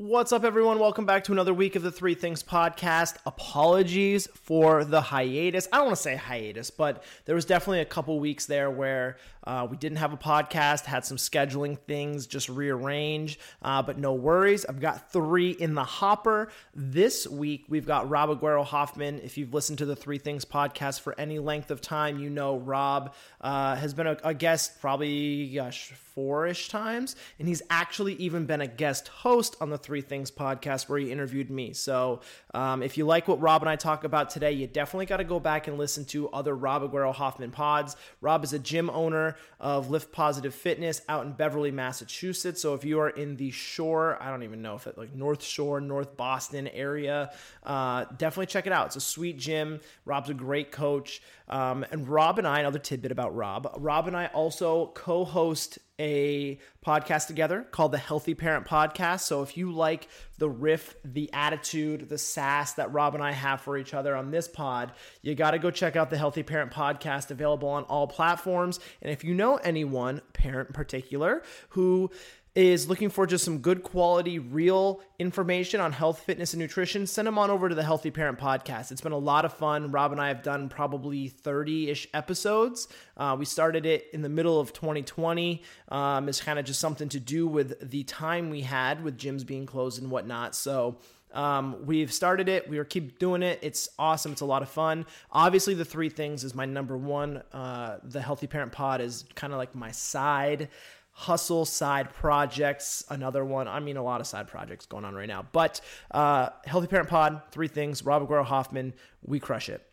What's up, everyone? Welcome back to another week of the Three Things Podcast. Apologies for the hiatus. I don't want to say hiatus, but there was definitely a couple weeks there where uh, we didn't have a podcast, had some scheduling things just rearrange, uh, but no worries. I've got three in the hopper. This week, we've got Rob Aguero Hoffman. If you've listened to the Three Things Podcast for any length of time, you know Rob uh, has been a, a guest probably, gosh, four ish times, and he's actually even been a guest host on the Three Things podcast where he interviewed me. So um, if you like what Rob and I talk about today, you definitely got to go back and listen to other Rob Aguero Hoffman pods. Rob is a gym owner of Lift Positive Fitness out in Beverly, Massachusetts. So if you are in the shore, I don't even know if it like North Shore, North Boston area, uh, definitely check it out. It's a sweet gym. Rob's a great coach. Um, and Rob and I, another tidbit about Rob, Rob and I also co host a podcast together called the Healthy Parent Podcast. So if you like the riff, the attitude, the sass that Rob and I have for each other on this pod, you got to go check out the Healthy Parent Podcast available on all platforms. And if you know anyone, parent in particular, who is looking for just some good quality, real information on health, fitness, and nutrition, send them on over to the Healthy Parent Podcast. It's been a lot of fun. Rob and I have done probably 30 ish episodes. Uh, we started it in the middle of 2020. Um, it's kind of just something to do with the time we had with gyms being closed and whatnot. So, um, we've started it. We are keep doing it. It's awesome. It's a lot of fun. Obviously, the three things is my number one. Uh, the Healthy Parent Pod is kind of like my side hustle side projects another one i mean a lot of side projects going on right now but uh, healthy parent pod three things rob aguero hoffman we crush it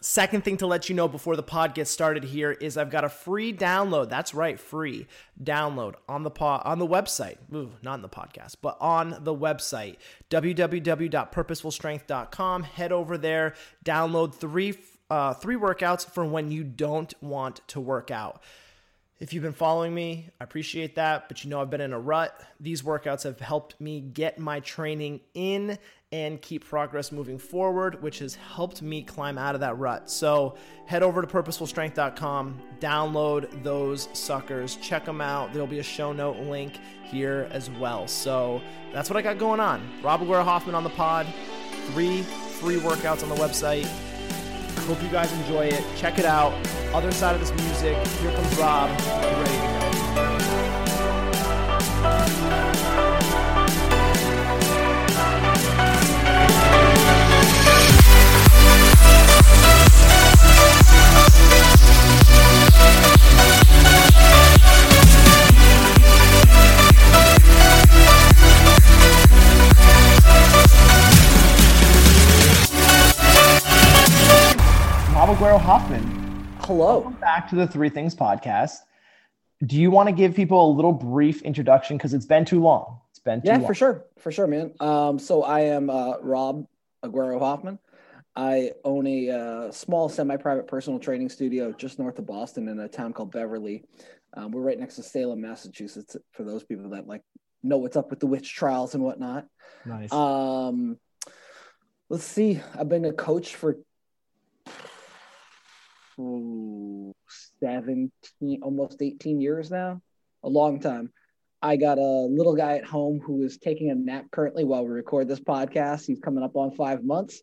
Second thing to let you know before the pod gets started here is I've got a free download. That's right, free download on the pod on the website. Ooh, not in the podcast, but on the website www.purposefulstrength.com. Head over there, download three uh, three workouts for when you don't want to work out. If you've been following me, I appreciate that, but you know I've been in a rut. These workouts have helped me get my training in and keep progress moving forward, which has helped me climb out of that rut. So head over to purposefulstrength.com, download those suckers, check them out. There'll be a show note link here as well. So that's what I got going on. Rob Aguero Hoffman on the pod, three free workouts on the website. Hope you guys enjoy it. Check it out. Other side of this music. Here comes Rob. Get ready Rob Aguero Hoffman. Hello. Welcome back to the Three Things podcast. Do you want to give people a little brief introduction because it's been too long? It's been too yeah, long. for sure, for sure, man. Um, so I am uh, Rob Aguero Hoffman. I own a uh, small semi-private personal training studio just north of Boston in a town called Beverly. Um, we're right next to Salem, Massachusetts. For those people that like know what's up with the witch trials and whatnot. Nice. Um, let's see. I've been a coach for 17, almost 18 years now, a long time. I got a little guy at home who is taking a nap currently while we record this podcast. He's coming up on five months.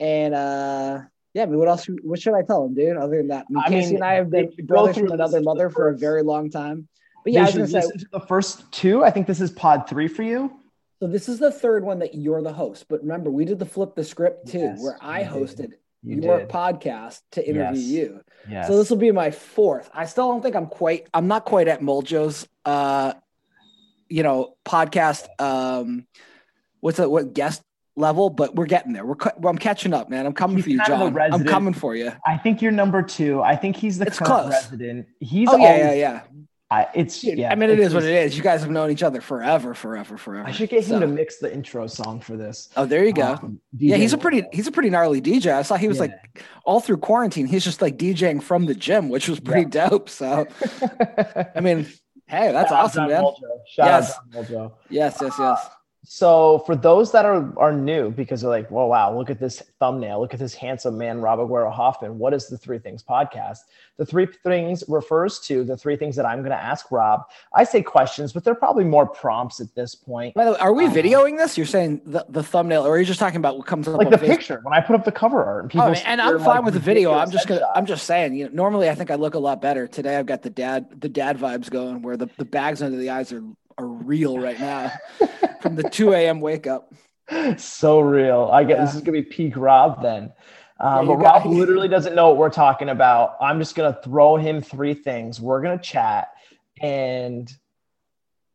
And uh, yeah, I mean, what else? What should I tell him, dude? Other than that, I mean, Casey mean, and I have been brothers from another mother for a very long time. But yeah, I was say to the first two. I think this is pod three for you. So this is the third one that you're the host. But remember, we did the flip the script too, yes, where I hosted you your did. podcast to interview yes. you. Yes. So this will be my fourth. I still don't think I'm quite. I'm not quite at Moljo's. Uh, you know, podcast. Um, what's that? What guest level? But we're getting there. We're. I'm catching up, man. I'm coming he's for you, John. I'm coming for you. I think you're number two. I think he's the it's close. resident. He's. Oh yeah, always, yeah, yeah. I, it's yeah. I mean, it is what it is. You guys have known each other forever, forever, forever. I should get him so. to mix the intro song for this. Oh, there you go. Um, yeah, he's a pretty he's a pretty gnarly DJ. I saw he was yeah. like all through quarantine. He's just like DJing from the gym, which was pretty yeah. dope. So, I mean, hey, that's Shout awesome, man. Shout yes. out John Yes, yes, yes. So for those that are are new, because they're like, "Well, wow, look at this thumbnail, look at this handsome man, Rob Aguero Hoffman." What is the Three Things podcast? The Three Things refers to the three things that I'm going to ask Rob. I say questions, but they're probably more prompts at this point. By the way, are we um, videoing this? You're saying the, the thumbnail, or are you just talking about what comes up like the picture when I put up the cover art? And, people oh, and I'm fine like with the video. I'm just gonna. I'm just saying. You know, normally I think I look a lot better. Today I've got the dad the dad vibes going, where the the bags under the eyes are are real right now from the 2 a.m. wake up. So real. I get yeah. this is gonna be peak Rob then. Um, yeah, but Rob literally doesn't know what we're talking about. I'm just gonna throw him three things. We're gonna chat, and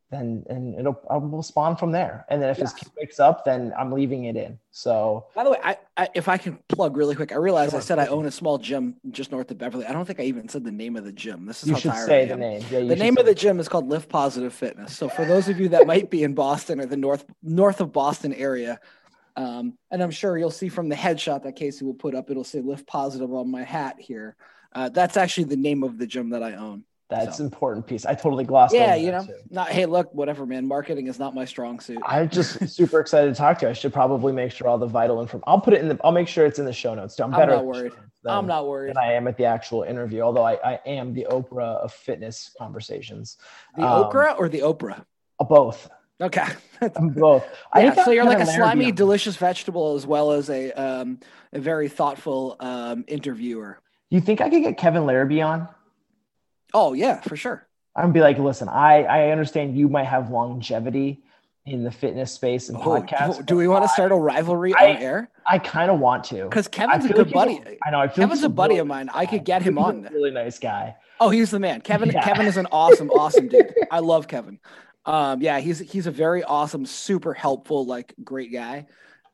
then and it'll I will spawn from there. And then if his kid wakes up, then I'm leaving it in. So by the way, I, I if I can plug really quick, I realize sure. I said I own a small gym just north of Beverly. I don't think I even said the name of the gym. This is you how should tired say the name. Yeah, the name of the gym is called Lift Positive Fitness. So for those of you that might be in Boston or the north north of Boston area, um, and I'm sure you'll see from the headshot that Casey will put up, it'll say Lift Positive on my hat here. Uh, that's actually the name of the gym that I own. That's so. important piece. I totally glossed yeah, you know, too. not hey, look, whatever, man. Marketing is not my strong suit. I'm just super excited to talk to you. I should probably make sure all the vital information. I'll put it in the. I'll make sure it's in the show notes too. I'm better. I'm not worried. Than, I'm not worried. Than I am at the actual interview. Although I, I am the Oprah of fitness conversations. The um, okra or the Oprah? Uh, both. Okay. I'm both. Yeah, so you're like a slimy, delicious vegetable as well as a um, a very thoughtful um, interviewer. You think I could get Kevin Larrabee on? Oh yeah, for sure. I'm be like, listen, I I understand you might have longevity in the fitness space and oh, podcast. Do we want to start a rivalry I, on air? I kind of want to because Kevin's a good like buddy. A, I know. I Kevin's a buddy of mine. I could get him on. really nice guy. Oh, he's the man. Kevin. Yeah. Kevin is an awesome, awesome dude. I love Kevin. Um, yeah, he's he's a very awesome, super helpful, like great guy.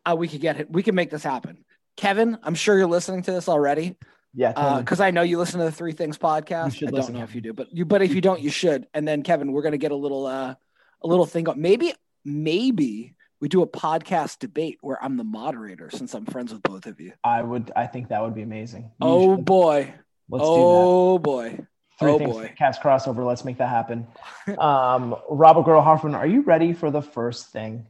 Uh, we could get it. We can make this happen. Kevin, I'm sure you're listening to this already. Yeah, because uh, I know you listen to the Three Things podcast. I don't know if you do, but you but if you don't, you should. And then Kevin, we're gonna get a little uh a little thing up. Maybe maybe we do a podcast debate where I'm the moderator since I'm friends with both of you. I would. I think that would be amazing. You oh should. boy. Let's oh boy. Three oh things boy. Cast crossover. Let's make that happen. um, Rob Aguero Hoffman, are you ready for the first thing?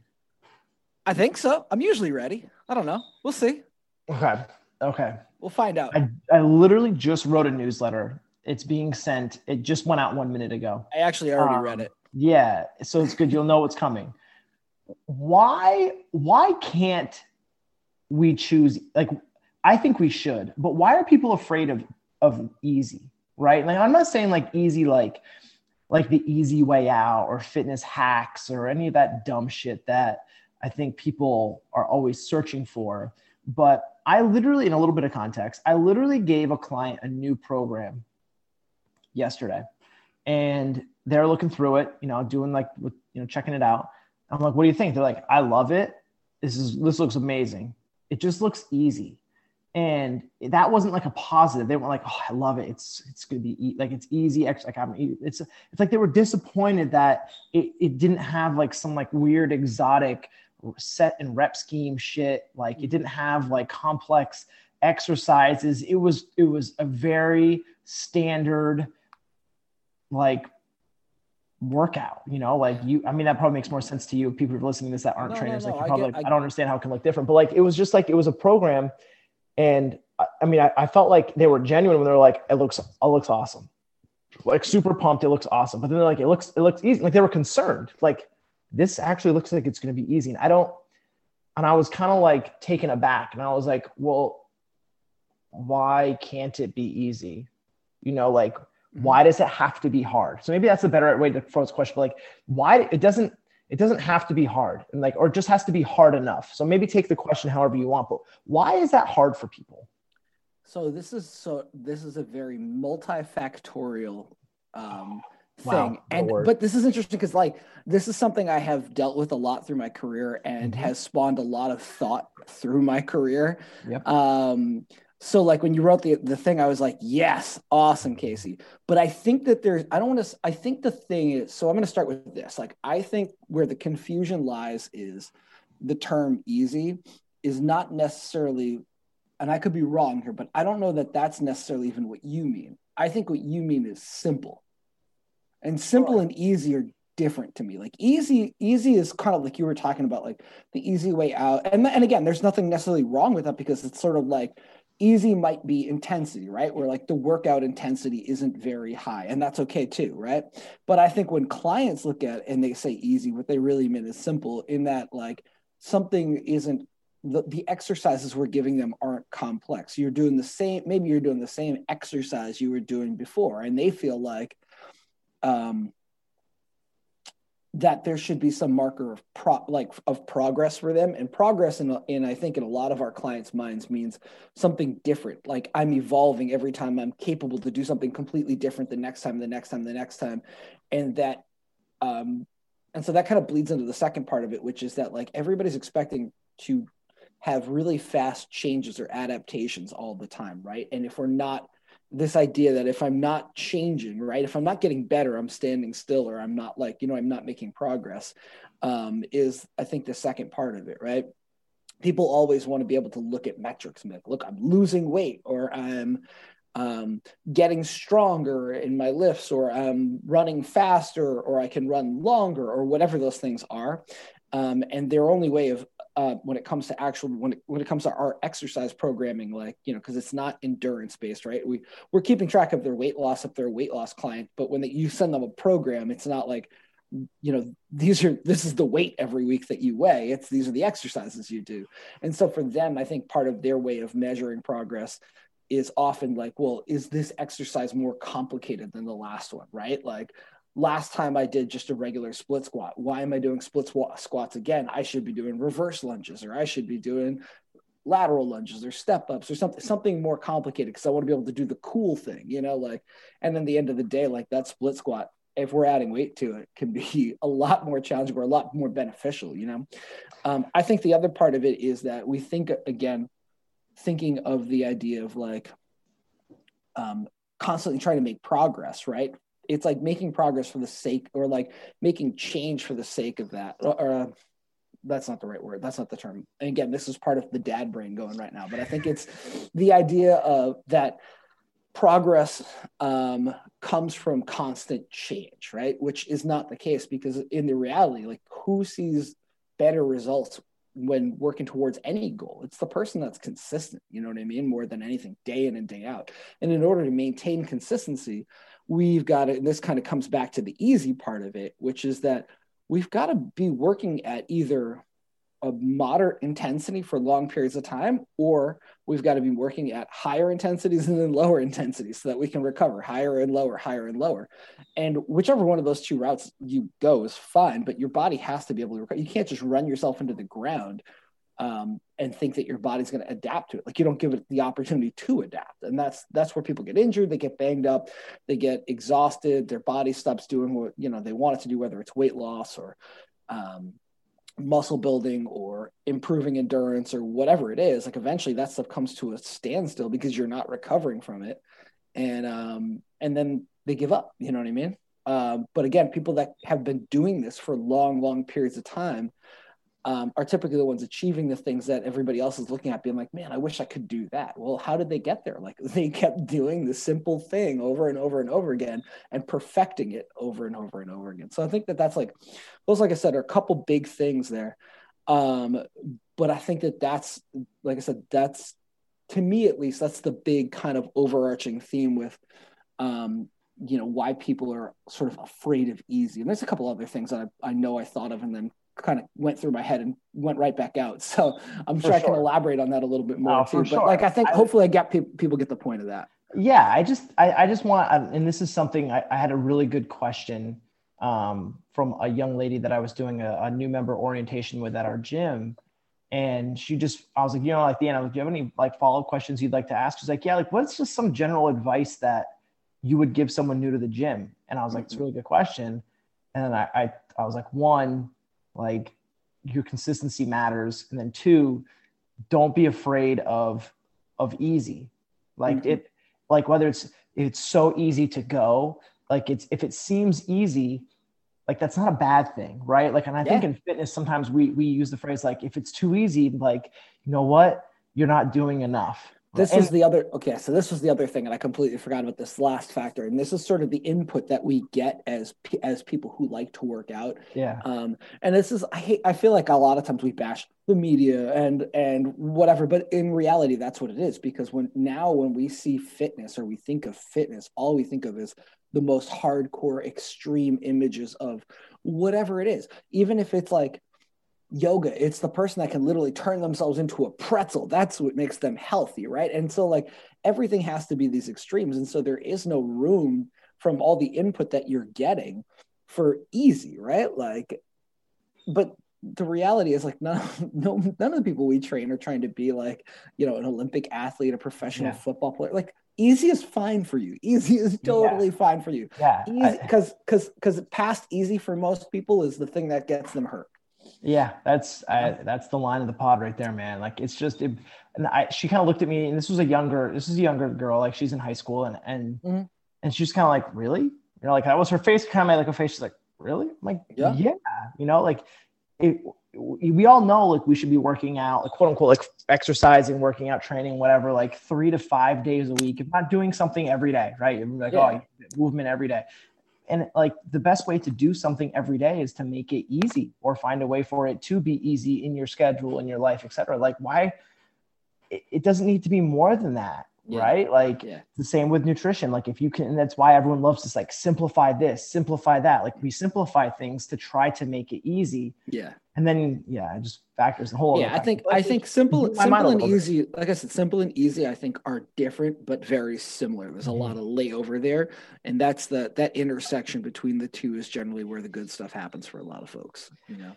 I think so. I'm usually ready. I don't know. We'll see. Okay. Okay. We'll find out. I, I literally just wrote a newsletter. It's being sent. It just went out one minute ago. I actually already um, read it. Yeah, so it's good. You'll know what's coming. Why? Why can't we choose? Like, I think we should, but why are people afraid of of easy? Right? Like, I'm not saying like easy, like like the easy way out or fitness hacks or any of that dumb shit that I think people are always searching for. But I literally, in a little bit of context, I literally gave a client a new program yesterday, and they're looking through it, you know, doing like, you know, checking it out. I'm like, what do you think? They're like, I love it. This is this looks amazing. It just looks easy, and that wasn't like a positive. They weren't like, oh, I love it. It's it's gonna be e- like it's easy. Like I'm, it's it's like they were disappointed that it it didn't have like some like weird exotic set and rep scheme shit. Like it mm. didn't have like complex exercises. It was it was a very standard like workout you know? Like you i mean that probably makes more sense to you. People who are listening to this that aren't no, trainers no, no, like probably I, get, like, I, I, don't understand how it can look different. But like it was just like it was a program and i, I mean I, I, felt like they were genuine when they're like it looks it looks awesome. Like super pumped it looks awesome. But then they're like it looks it looks easy. Like they were concerned. Like this actually looks like it's going to be easy. And I don't, and I was kind of like taken aback and I was like, well, why can't it be easy? You know, like, mm-hmm. why does it have to be hard? So maybe that's a better way to phrase the question. But like, why it doesn't, it doesn't have to be hard and like, or just has to be hard enough. So maybe take the question however you want, but why is that hard for people? So this is so this is a very multifactorial um, thing. Wow, and word. but this is interesting because like this is something I have dealt with a lot through my career and mm-hmm. has spawned a lot of thought through my career. Yep. Um, so like when you wrote the the thing, I was like, yes, awesome, Casey. But I think that there's I don't want to I think the thing is so I'm gonna start with this. Like I think where the confusion lies is the term easy is not necessarily and I could be wrong here, but I don't know that that's necessarily even what you mean. I think what you mean is simple and simple and easy are different to me. Like easy, easy is kind of like you were talking about, like the easy way out. And and again, there's nothing necessarily wrong with that because it's sort of like easy might be intensity, right? Where like the workout intensity isn't very high, and that's okay too, right? But I think when clients look at and they say easy, what they really mean is simple. In that like something isn't the, the exercises we're giving them aren't complex. You're doing the same, maybe you're doing the same exercise you were doing before, and they feel like um, that there should be some marker of pro, like of progress for them. And progress in, in i think in a lot of our clients minds means something different. Like i'm evolving every time i'm capable to do something completely different the next time the next time the next time. And that um and so that kind of bleeds into the second part of it which is that like everybody's expecting to have really fast changes or adaptations all the time right? And if we're not this idea that if I'm not changing, right, if I'm not getting better, I'm standing still or I'm not like, you know, I'm not making progress, um, is I think the second part of it, right? People always want to be able to look at metrics and like, look, I'm losing weight or I'm um, getting stronger in my lifts or I'm running faster or I can run longer or whatever those things are. Um, and their only way of uh, when it comes to actual when it, when it comes to our exercise programming like you know because it's not endurance based right? We we're keeping track of their weight loss if they're a weight loss client but when you send them a program it's not like you know these are this is the weight every week that you weigh. It's these are the exercises you do. And so for them i think part of their way of measuring progress is often like well is this exercise more complicated than the last one right? Like last time I did just a regular split squat. Why am I doing split squats again? I should be doing reverse lunges or I should be doing lateral lunges or step ups or something something more complicated because I want to be able to do the cool thing, you know, like and then the end of the day like that split squat if we're adding weight to it can be a lot more challenging or a lot more beneficial, you know. Um, I think the other part of it is that we think again thinking of the idea of like um, constantly trying to make progress, right? It's like making progress for the sake or like making change for the sake of that. Or, or uh, that's not the right word. That's not the term. And again this is part of the dad brain going right now but i think it's the idea of that progress um, comes from constant change right? Which is not the case because in the reality like who sees better results when working towards any goal? It's the person that's consistent you know what i mean more than anything day in and day out. And in order to maintain consistency we've got to, and this kind of comes back to the easy part of it, which is that we've got to be working at either a moderate intensity for long periods of time, or we've got to be working at higher intensities and then lower intensities so that we can recover higher and lower, higher and lower. And whichever one of those two routes you go is fine, but your body has to be able to recover. You can't just run yourself into the ground um, and think that your body's going to adapt to it. Like you don't give it the opportunity to adapt, and that's that's where people get injured. They get banged up, they get exhausted. Their body stops doing what you know they want it to do, whether it's weight loss or um, muscle building or improving endurance or whatever it is. Like eventually, that stuff comes to a standstill because you're not recovering from it, and um, and then they give up. You know what I mean? Um, but again, people that have been doing this for long, long periods of time um, are typically the ones achieving the things that everybody else is looking at, being like, man, I wish I could do that. Well, how did they get there? Like they kept doing the simple thing over and over and over again and perfecting it over and over and over again. So I think that that's like, those, like I said, are a couple big things there. Um, but I think that that's, like I said, that's to me at least, that's the big kind of overarching theme with, um, you know, why people are sort of afraid of easy. And there's a couple other things that I, I know I thought of and then kind of went through my head and went right back out. So I'm sure, sure I can elaborate on that a little bit more oh, too. But sure. like I think hopefully I get pe- people get the point of that. Yeah, I just I, I just want and this is something I, I had a really good question um, from a young lady that I was doing a, a, new member orientation with at our gym. And she just, I was like, you know, like the end, I was like, do you have any like follow up questions you'd like to ask? She's like, yeah, like what's just some general advice that you would give someone new to the gym? And I was like, it's a really good question. And I, I, I was like, one, like your consistency matters. And then two don't be afraid of of easy. Like mm-hmm. it like whether it's it's so easy to go like it's if it seems easy like that's not a bad thing right? Like and i yeah. think in fitness sometimes we we use the phrase like if it's too easy like you know what? You're not doing enough this and, is the other okay so this was the other thing and i completely forgot about this last factor and this is sort of the input that we get as as people who like to work out. Yeah. Um and this is i hate i feel like a lot of times we bash the media and and whatever but in reality that's what it is because when now when we see fitness or we think of fitness all we think of is the most hardcore extreme images of whatever it is. Even if it's like yoga it's the person that can literally turn themselves into a pretzel. That's what makes them healthy right? And so like everything has to be these extremes. And so there is no room from all the input that you're getting for easy right? Like but the reality is like none, no, none of the people we train are trying to be like you know an olympic athlete a professional yeah. football player. Like easy is fine for you. Easy is totally yeah. fine for you. Yeah because because because past easy for most people is the thing that gets them hurt yeah, that's I, that's the line of the pod right there, man. Like it's just, it, and I she kind of looked at me, and this was a younger, this is a younger girl, like she's in high school, and and mm-hmm. and she's kind of like, really, you know, like that was her face, kind of made like a face. She's like, really? I'm like, yeah, yeah, you know, like it. We all know like we should be working out, like quote unquote, like exercising, working out, training, whatever, like three to five days a week. If not doing something every day, right? You're like, yeah. oh, movement every day and like the best way to do something every day is to make it easy or find a way for it to be easy in your schedule in your life etc like why it, it, doesn't need to be more than that yeah. right? Like yeah. the same with nutrition. Like if you can and that's why everyone loves this like simplify this simplify that. Like we simplify things to try to make it easy. Yeah and then yeah, it just factors the whole. Yeah, I think I think simple, simple and easy. Bit. Like I said, simple and easy. I think are different but very similar. There's mm-hmm. a lot of layover there, and that's the that intersection between the two is generally where the good stuff happens for a lot of folks. You know.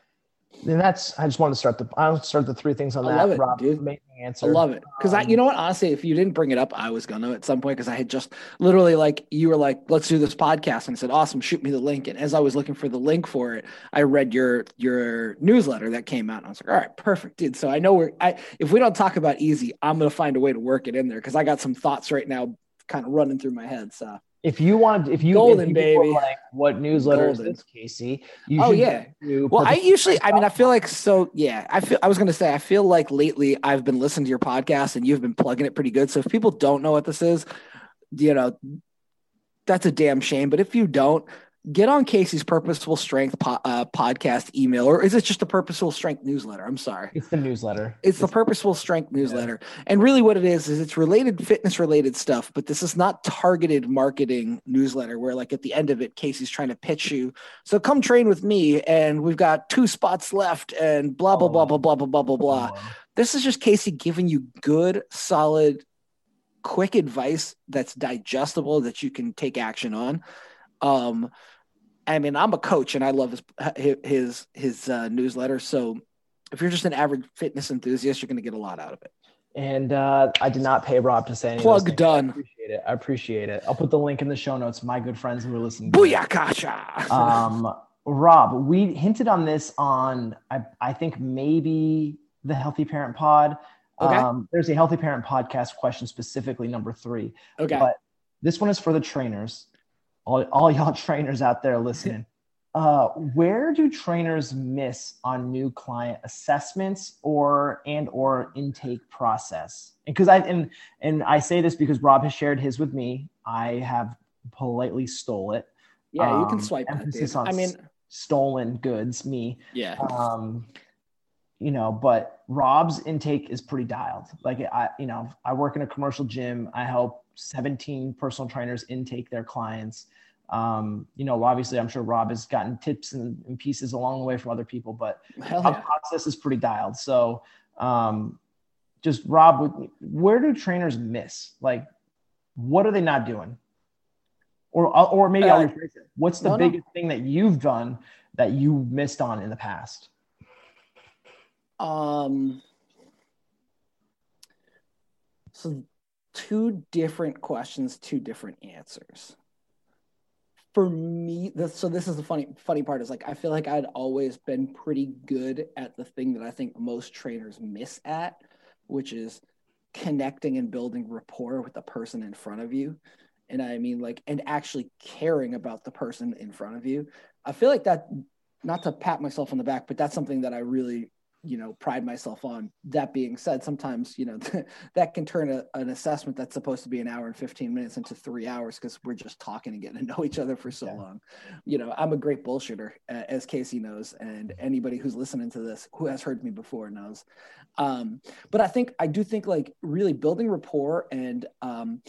And that's I just want to start the I'll start the three things on I that. Love it, Rob, dude. Amazing answer. I love it because um, I you know what honestly if you didn't bring it up I was gonna at some point because I had just literally like you were like let's do this podcast and I said awesome shoot me the link and as I was looking for the link for it I read your your newsletter that came out and I was like all right perfect dude so I know we're I if we don't talk about easy I'm gonna find a way to work it in there because I got some thoughts right now kind of running through my head so if you wanted, if you golden if you baby, like what newsletter golden. is this, Casey? oh yeah. Well, I usually, I mean, I feel like so. Yeah, I feel. I was gonna say, I feel like lately I've been listening to your podcast and you've been plugging it pretty good. So if people don't know what this is, you know, that's a damn shame. But if you don't, get on Casey's Purposeful Strength po- uh, podcast email, or is it just the Purposeful Strength newsletter? I'm sorry. It's the newsletter. It's, it's the Purposeful Strength newsletter. Yeah. And really, what it is, is it's related fitness related stuff, but this is not targeted marketing newsletter where, like, at the end of it, Casey's trying to pitch you. So come train with me, and we've got two spots left, and blah, blah, oh. blah, blah, blah, blah, blah, blah, blah. Oh. This is just Casey giving you good, solid, quick advice that's digestible that you can take action on. Um, I mean, I'm a coach and I love his his his uh, newsletter. So if you're just an average fitness enthusiast, you're going to get a lot out of it. And uh, I did not pay Rob to say anything. Plug done. I appreciate it. I appreciate it. I'll put the link in the show notes. My good friends who are listening. Booyakasha. um, Rob, we hinted on this on I, I think maybe the Healthy Parent Pod. Okay. Um, there's a Healthy Parent podcast question specifically number three. Okay. But this one is for the trainers all, all y'all trainers out there listening. Uh, where do trainers miss on new client assessments or and or intake process? And because I and and I say this because Rob has shared his with me. I have politely stole it. Yeah, um, you can um, swipe. Emphasis on I mean, stolen goods. Me. Yeah. Um, you know, but Rob's intake is pretty dialed. Like I, you know, I work in a commercial gym. I help 17 personal trainers intake their clients. Um, you know, obviously, I'm sure Rob has gotten tips and, and pieces along the way from other people, but yeah. our process is pretty dialed. So, um, just Rob, where do trainers miss? Like, what are they not doing? Or, or maybe uh, I'll rephrase it. What's the no, biggest no. thing that you've done that you missed on in the past? Um, so two different questions, two different answers. For me, this, so this is the funny funny part is like I feel like I'd always been pretty good at the thing that I think most trainers miss at, which is connecting and building rapport with the person in front of you. And I mean like and actually caring about the person in front of you. I feel like that not to pat myself on the back, but that's something that I really you know pride myself on. That being said sometimes you know that can turn a, an assessment that's supposed to be an hour and 15 minutes into three hours because we're just talking and getting to know each other for so yeah. long. You know i'm a great bullshitter as casey knows and anybody who's listening to this who has heard me before knows. Um, but i think i do think like really building rapport and um,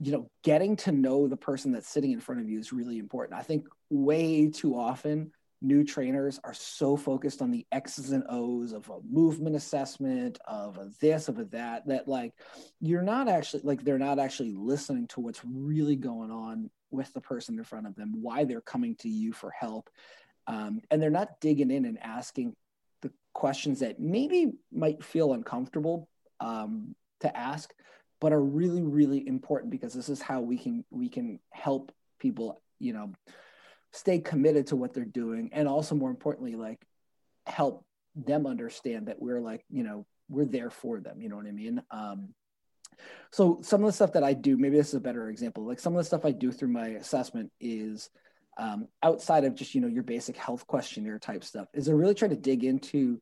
you know getting to know the person that's sitting in front of you is really important. I think way too often new trainers are so focused on the X's and O's of a movement assessment, of a this, of a that, that like you're not actually like they're not actually listening to what's really going on with the person in front of them, why they're coming to you for help. Um, and they're not digging in and asking the questions that maybe might feel uncomfortable um, to ask, but are really, really important because this is how we can we can help people, you know, stay committed to what they're doing and also more importantly like help them understand that we're like you know we're there for them you know what i mean? Um so some of the stuff that i do maybe this is a better example like some of the stuff i do through my assessment is um, outside of just you know your basic health questionnaire type stuff is i really try to dig into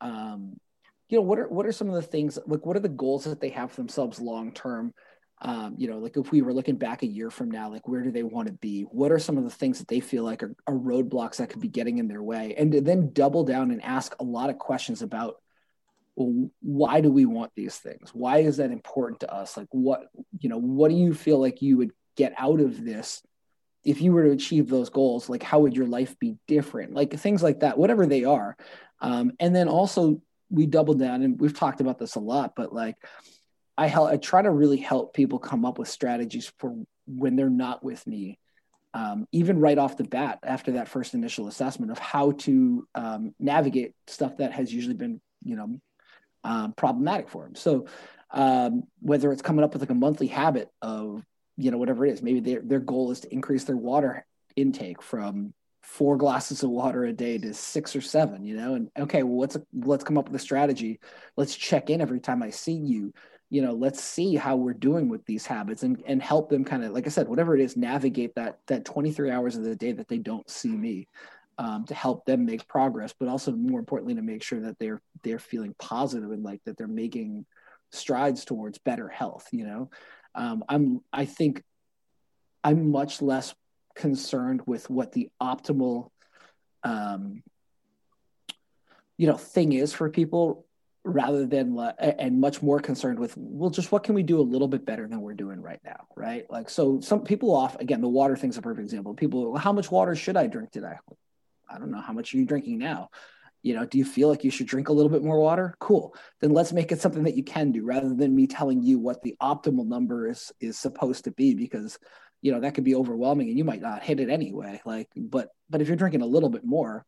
um, you know what are what are some of the things like what are the goals that they have for themselves long term um, you know, like if we were looking back a year from now, like where do they want to be? What are some of the things that they feel like are, are roadblocks that could be getting in their way? And then double down and ask a lot of questions about well, why do we want these things? Why is that important to us? Like what, you know, what do you feel like you would get out of this if you were to achieve those goals? Like how would your life be different? Like things like that, whatever they are. Um, and then also we double down and we've talked about this a lot, but like I help I try to really help people come up with strategies for when they're not with me. Um, even right off the bat after that first initial assessment of how to um, navigate stuff that has usually been you know um, problematic for them so um, whether it's coming up with like a monthly habit of you know whatever it is maybe their, their goal is to increase their water intake from four glasses of water a day to six or seven you know and okay well let's let's come up with a strategy let's check in every time i see you you know let's see how we're doing with these habits and and help them kind of like i said whatever it is navigate that that 23 hours of the day that they don't see me um, to help them make progress but also more importantly to make sure that they're they're feeling positive and like that they're making strides towards better health you know? Um, i'm i think i'm much less concerned with what the optimal um, you know thing is for people rather than and much more concerned with well just what can we do a little bit better than we're doing right now right? Like so some people off again the water thing's a perfect example. People well, how much water should i drink today? I don't know. How much are you drinking now? You know do you feel like you should drink a little bit more water? Cool. Then let's make it something that you can do rather than me telling you what the optimal number is is supposed to be because you know that could be overwhelming and you might not hit it anyway. Like but but if you're drinking a little bit more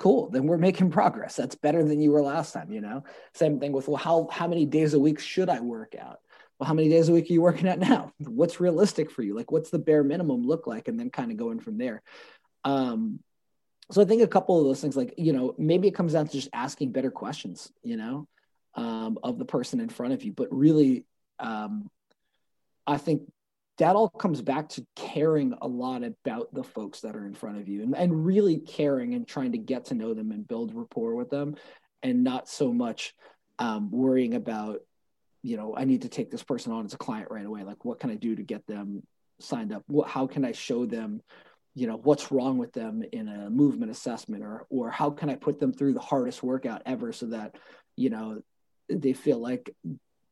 cool then we're making progress. That's better than you were last time you know? Same thing with well how how many days a week should i work out? Well how many days a week are you working out now? What's realistic for you? Like what's the bare minimum look like? And then kind of going from there. Um so i think a couple of those things like you know maybe it comes down to just asking better questions you know um, of the person in front of you. But really um, i think that all comes back to caring a lot about the folks that are in front of you and, and really caring and trying to get to know them and build rapport with them and not so much um, worrying about you know i need to take this person on as a client right away. Like what can i do to get them signed up? What, how can i show them you know what's wrong with them in a movement assessment or or how can i put them through the hardest workout ever so that you know they feel like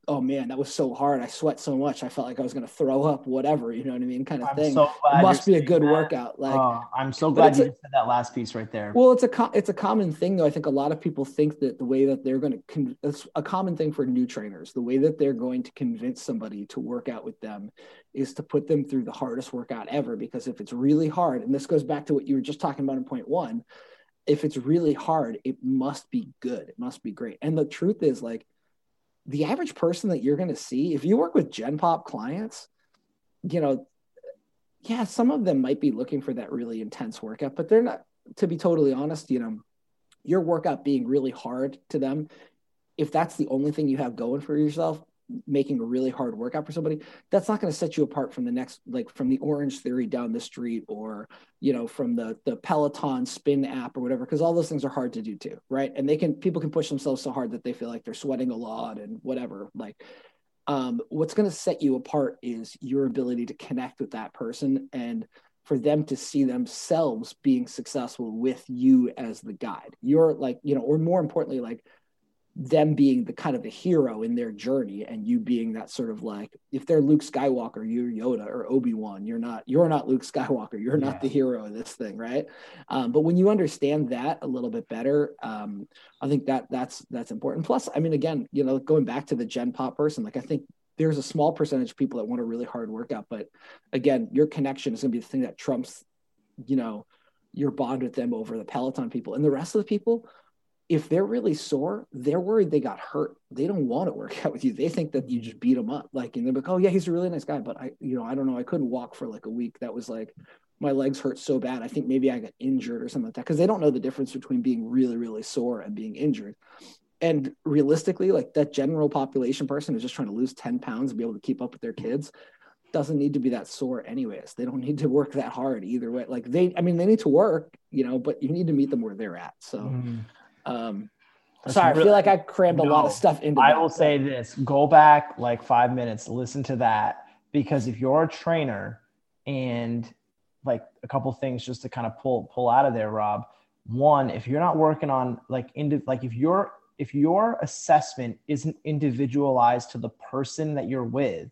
oh man, that was so hard. I sweat so much. I felt like I was going to throw up, whatever, you know what I mean? Kind of I'm thing. So it must be a good that. workout. Like, oh, I'm so glad you a, said that last piece right there. Well, it's a, it's a common thing though. I think a lot of people think that the way that they're going to, con- it's a common thing for new trainers. The way that they're going to convince somebody to work out with them is to put them through the hardest workout ever. Because if it's really hard, and this goes back to what you were just talking about in point one, if it's really hard, it must be good. It must be great. And the truth is like, the average person that you're going to see, if you work with Gen Pop clients, you know, yeah, some of them might be looking for that really intense workout, but they're not, to be totally honest, you know, your workout being really hard to them, if that's the only thing you have going for yourself, making a really hard workout for somebody that's not going to set you apart from the next like from the Orangetheory down the street or you know from the the peloton spin app or whatever because all those things are hard to do too right? And they can people can push themselves so hard that they feel like they're sweating a lot and whatever like um, what's going to set you apart is your ability to connect with that person and for them to see themselves being successful with you as the guide. You're like you know or more importantly like them being the kind of the hero in their journey and you being that sort of like if they're Luke Skywalker you're Yoda or Obi-Wan. You're not you're not Luke Skywalker. You're not yeah. the hero of this thing right? Um, but when you understand that a little bit better um, I think that that's that's important. Plus I mean again you know going back to the gen pop person like I think there's a small percentage of people that want a really hard workout but again your connection is going to be the thing that trumps you know your bond with them over the peloton people. And the rest of the people if they're really sore, they're worried they got hurt. They don't want to work out with you. They think that you just beat them up. Like, and they're like, oh, yeah, he's a really nice guy. But I, you know, I don't know. I couldn't walk for like a week. That was like, my legs hurt so bad. I think maybe I got injured or something like that because they don't know the difference between being really, really sore and being injured. And realistically, like that general population person who's just trying to lose 10 pounds and be able to keep up with their kids doesn't need to be that sore anyways. They don't need to work that hard either way. Like they, I mean, they need to work, you know, but you need to meet them where they're at. So, mm um, sorry, really, I feel like I crammed no, a lot of stuff into. I that. will say this: go back like five minutes, listen to that, because if you're a trainer and like a couple things just to kind of pull pull out of there, Rob. One, if you're not working on like into like if your if your assessment isn't individualized to the person that you're with,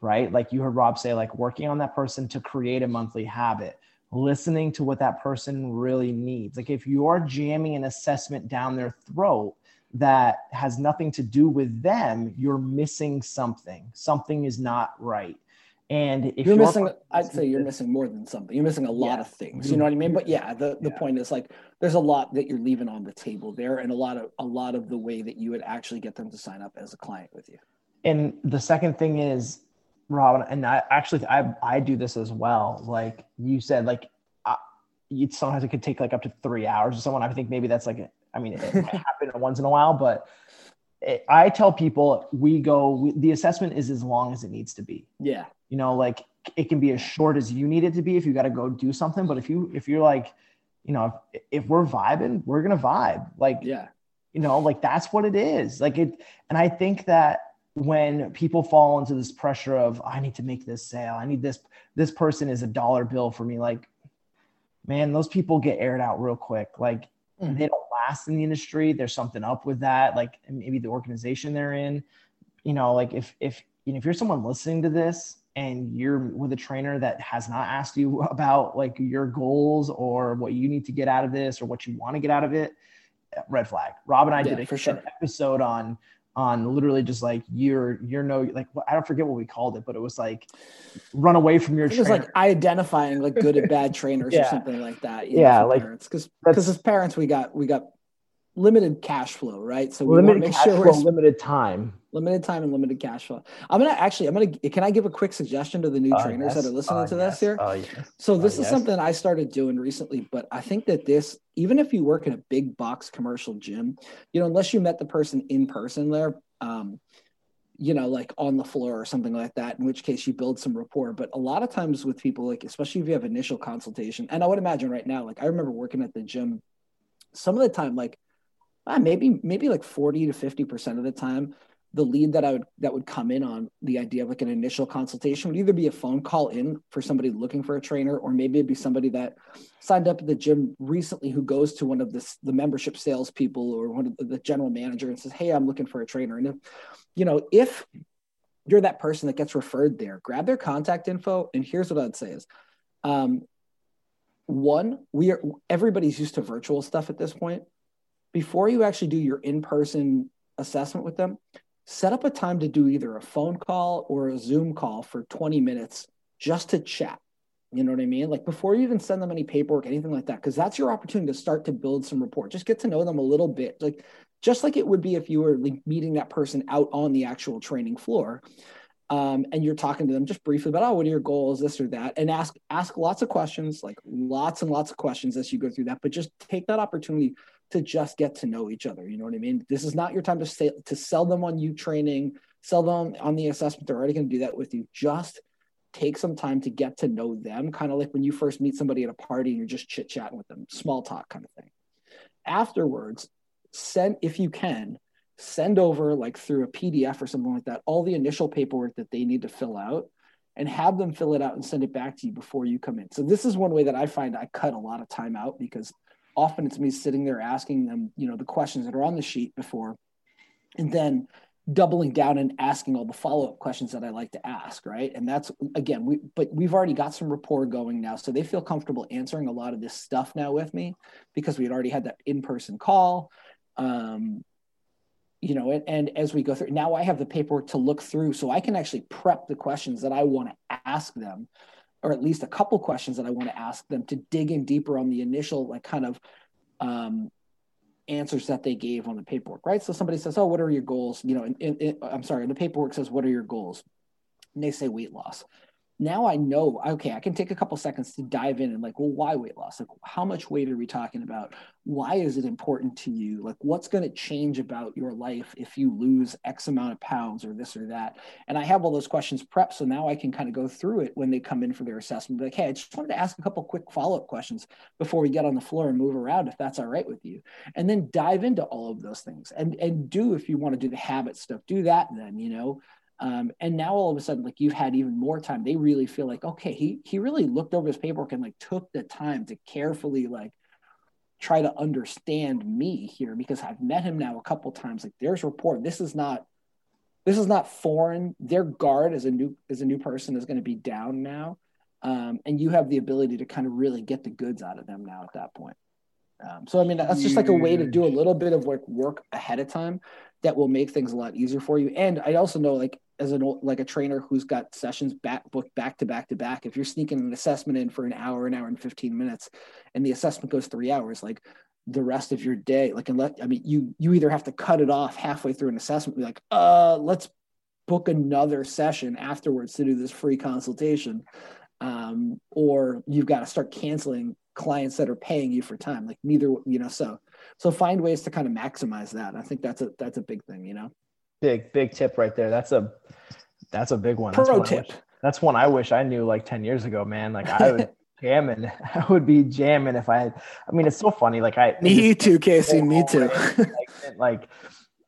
right? Like you heard Rob say, like working on that person to create a monthly habit listening to what that person really needs. Like if you're jamming an assessment down their throat that has nothing to do with them, you're missing something. Something is not right. And if you're, you're missing, I'd say you're missing more than something. You're missing a lot yeah. of things. You know what I mean? But yeah, the, the yeah. point is like there's a lot that you're leaving on the table there, and a lot of a lot of the way that you would actually get them to sign up as a client with you. And the second thing is Robin, and I actually I I do this as well. Like you said, like uh, I, you sometimes it could take like up to three hours or someone. I think maybe that's like I mean it happen once in a while, but it, I tell people we go we, the assessment is as long as it needs to be. Yeah, you know, like it can be as short as you need it to be if you got to go do something. But if you if you're like, you know, if, if we're vibing, we're gonna vibe. Like yeah, you know, like that's what it is. Like it, and I think that when people fall into this pressure of i need to make this sale. I need this this person is a dollar bill for me. Like man those people get aired out real quick. Like mm-hmm. they don't last in the industry. There's something up with that like maybe the organization they're in. You know like if if you know if you're someone listening to this and you're with a trainer that has not asked you about like your goals or what you need to get out of this or what you want to get out of it red flag. Rob and i yeah, did a for sure. episode on on literally just like you're you're no like I don't forget what we called it, but it was like run away from your. It was like identifying like good and bad trainers yeah. or something like that. yeah, like because because as parents we got we got limited cash flow, right? So we limited make cash sure flow, limited time, limited time, and limited cash flow. I'm gonna actually, I'm gonna. Can I give a quick suggestion to the new uh, trainers yes. that are listening uh, to yes. this here? Uh, yes. So this is something I started doing recently, but I think that this, even if you work in a big box commercial gym, you know, unless you met the person in person there, um, you know, like on the floor or something like that, in which case you build some rapport. But a lot of times with people, like especially if you have initial consultation, and I would imagine right now, like I remember working at the gym, some of the time, like ah, maybe maybe like 40 to 50 percent of the time the lead that i would that would come in on the idea of like an initial consultation would either be a phone call in for somebody looking for a trainer or maybe it'd be somebody that signed up at the gym recently who goes to one of the, the membership salespeople or one of the, the general manager and says hey i'm looking for a trainer. And if you know if you're that person that gets referred there grab their contact info and here's what i'd say is um, one we are everybody's used to virtual stuff at this point before you actually do your in-person assessment with them set up a time to do either a phone call or a zoom call for 20 minutes just to chat. You know what i mean? Like before you even send them any paperwork anything like that because that's your opportunity to start to build some rapport. Just get to know them a little bit. Like just like it would be if you were like meeting that person out on the actual training floor um, and you're talking to them just briefly about oh what are your goals? This or that and ask ask lots of questions like lots and lots of questions as you go through that but just take that opportunity to just get to know each other. You know what I mean? This is not your time to say to sell them on you training, sell them on the assessment. They're already going to do that with you. Just take some time to get to know them, kind of like when you first meet somebody at a party and you're just chit chatting with them, small talk kind of thing. Afterwards, send if you can send over like through a PDF or something like that all the initial paperwork that they need to fill out and have them fill it out and send it back to you before you come in. So this is one way that I find I cut a lot of time out because often it's me sitting there asking them, you know, the questions that are on the sheet before and then doubling down and asking all the follow-up questions that I like to ask, right? And that's again, we but we've already got some rapport going now. So they feel comfortable answering a lot of this stuff now with me because we had already had that in-person call. Um, you know, and, and as we go through, now I have the paperwork to look through so I can actually prep the questions that I want to ask them, or at least a couple questions that I want to ask them to dig in deeper on the initial, like kind of um, answers that they gave on the paperwork, right? So somebody says, Oh, what are your goals? You know, I'm sorry, the paperwork says, What are your goals? And they say weight loss now I know, okay, I can take a couple seconds to dive in and like, well, why weight loss? Like, how much weight are we talking about? Why is it important to you? Like, what's going to change about your life if you lose X amount of pounds or this or that? And I have all those questions prepped. So now I can kind of go through it when they come in for their assessment. Like, hey, I just wanted to ask a couple quick follow up questions before we get on the floor and move around, if that's all right with you. And then dive into all of those things and, and do, if you want to do the habit stuff, do that then, you know. Um, and now all of a sudden, like you've had even more time, they really feel like, okay, he he really looked over his paperwork and like took the time to carefully like try to understand me here because I've met him now a couple times. Like there's rapport. This is not this is not foreign. Their guard as a new as a new person is going to be down now. Um, and you have the ability to kind of really get the goods out of them now at that point. Um, so I mean that's just like a way to do a little bit of like work ahead of time that will make things a lot easier for you. And I also know like as an old, like a trainer who's got sessions back booked back to back to back, if you're sneaking an assessment in for an hour, an hour and 15 minutes, and the assessment goes three hours, like the rest of your day, like unless I mean you you either have to cut it off halfway through an assessment, be like, uh, let's book another session afterwards to do this free consultation. Um, or you've got to start canceling clients that are paying you for time. Like neither, you know, so so find ways to kind of maximize that. I think that's a that's a big thing, you know. Big big tip right there. That's a that's a big one. Pro that's tip. Wish, that's one I wish I knew like ten years ago, man. Like I would jamming. I would be jamming if I. Had, I mean, it's so funny. Like I. Me too, Casey. Me too. like, like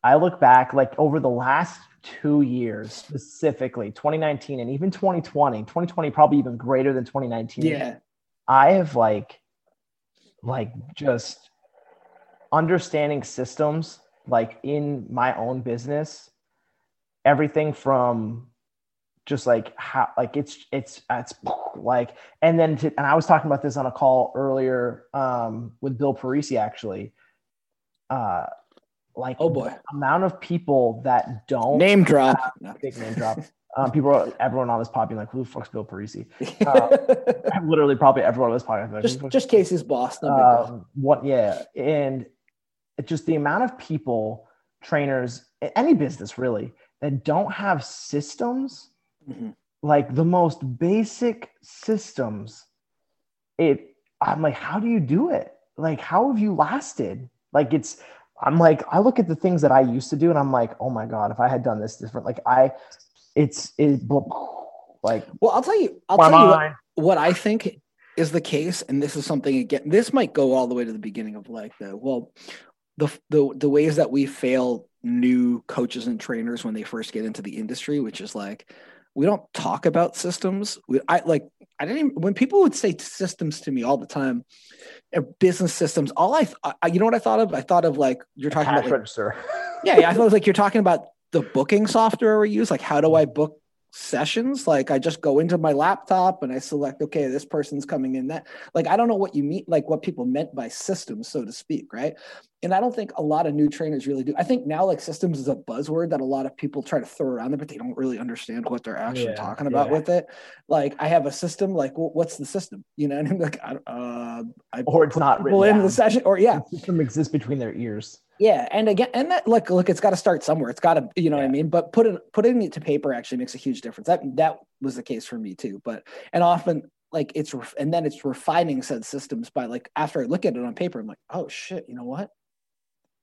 I look back, like over the last two years specifically 2019 and even 2020 2020 probably even greater than 2019 yeah i have like like just understanding systems like in my own business everything from just like how like it's it's it's like and then to, and I was talking about this on a call earlier um with Bill Parisi actually uh like oh boy amount of people that don't name drop big name drop um, people, everyone on this pod being like, "Who the fuck's Bill Parisi?" Uh, literally, probably everyone on this podcast. Like, just, just Casey's boss. Uh, what? Yeah, and just the amount of people, trainers, any business really, that don't have systems, mm-hmm. like the most basic systems. It, I'm like, how do you do it? Like, how have you lasted? Like, it's. I'm like, I look at the things that I used to do, and I'm like, oh my god, if I had done this different, like I it's it like well i'll tell you i'll tell you what, what, i think is the case and this is something again this might go all the way to the beginning of like the well the the, the ways that we fail new coaches and trainers when they first get into the industry which is like we don't talk about systems. We, i like i didn't even when people would say systems to me all the time uh, business systems all I, I you know what i thought of? I thought of like you're talking about like, yeah, yeah i thought it was like you're talking about the booking software we use like how do i book sessions? Like i just go into my laptop and i select okay this person's coming in that like i don't know what you mean like what people meant by systems so to speak right and i don't think a lot of new trainers really do i think now like systems is a buzzword that a lot of people try to throw around there but they don't really understand what they're actually yeah, talking about yeah. with it like i have a system like well, what's the system you know and i'm like I, uh, I or it's not written in the session or yeah the system exists between their ears yeah, and again, and that look, look, it's got to start somewhere. It's got to, you know yeah. what I mean. But put it, putting it to paper actually makes a huge difference. That that was the case for me too. But and often like it's and then it's refining said systems by like after I look at it on paper, I'm like, oh shit, you know what?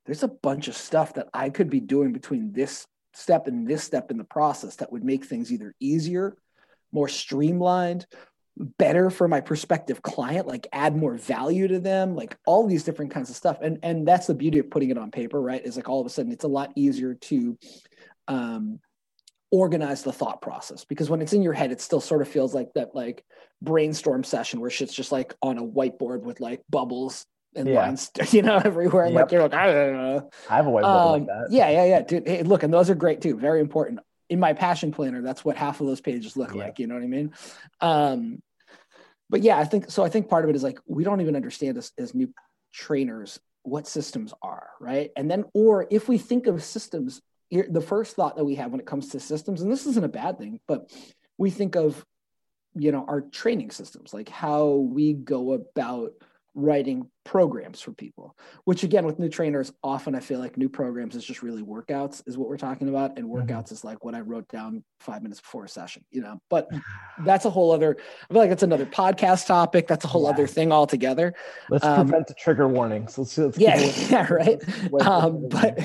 There's a bunch of stuff that I could be doing between this step and this step in the process that would make things either easier, more streamlined, better for my prospective client, like add more value to them, like all these different kinds of stuff. And and that's the beauty of putting it on paper, right? Is like all of a sudden it's a lot easier to um organize the thought process because when it's in your head it still sort of feels like that like brainstorm session where shit's just like on a whiteboard with like bubbles and yeah. lines, you know, everywhere. And yep. like you're like, I don't know. I have a whiteboard um, like that. Yeah, yeah, yeah. Dude, hey, look, and those are great too. Very important. In my passion planner, that's what half of those pages look yeah. like. You know what I mean? Um, but yeah, I think so. I think part of it is like we don't even understand as, as new trainers what systems are, right? And then, or if we think of systems, the first thought that we have when it comes to systems, and this isn't a bad thing, but we think of, you know, our training systems, like how we go about writing programs for people which again with new trainers often i feel like new programs is just really workouts is what we're talking about and mm-hmm. workouts mm-hmm. is like what i wrote down five minutes before a session you know but that's a whole other i feel like it's another podcast topic that's a whole yeah. other thing altogether let's um, prevent the trigger warnings let's, let's yeah yeah right um, but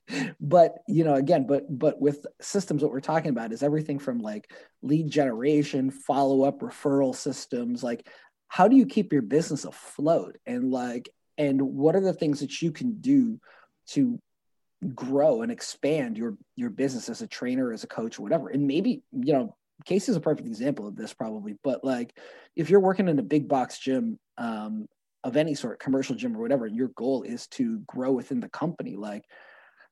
but you know again but but with systems what we're talking about is everything from like lead generation follow up referral systems like how do you keep your business afloat? And like and what are the things that you can do to grow and expand your your business as a trainer as a coach or whatever? And maybe you know case is a perfect example of this probably but like if you're working in a big box gym um, of any sort commercial gym or whatever your goal is to grow within the company like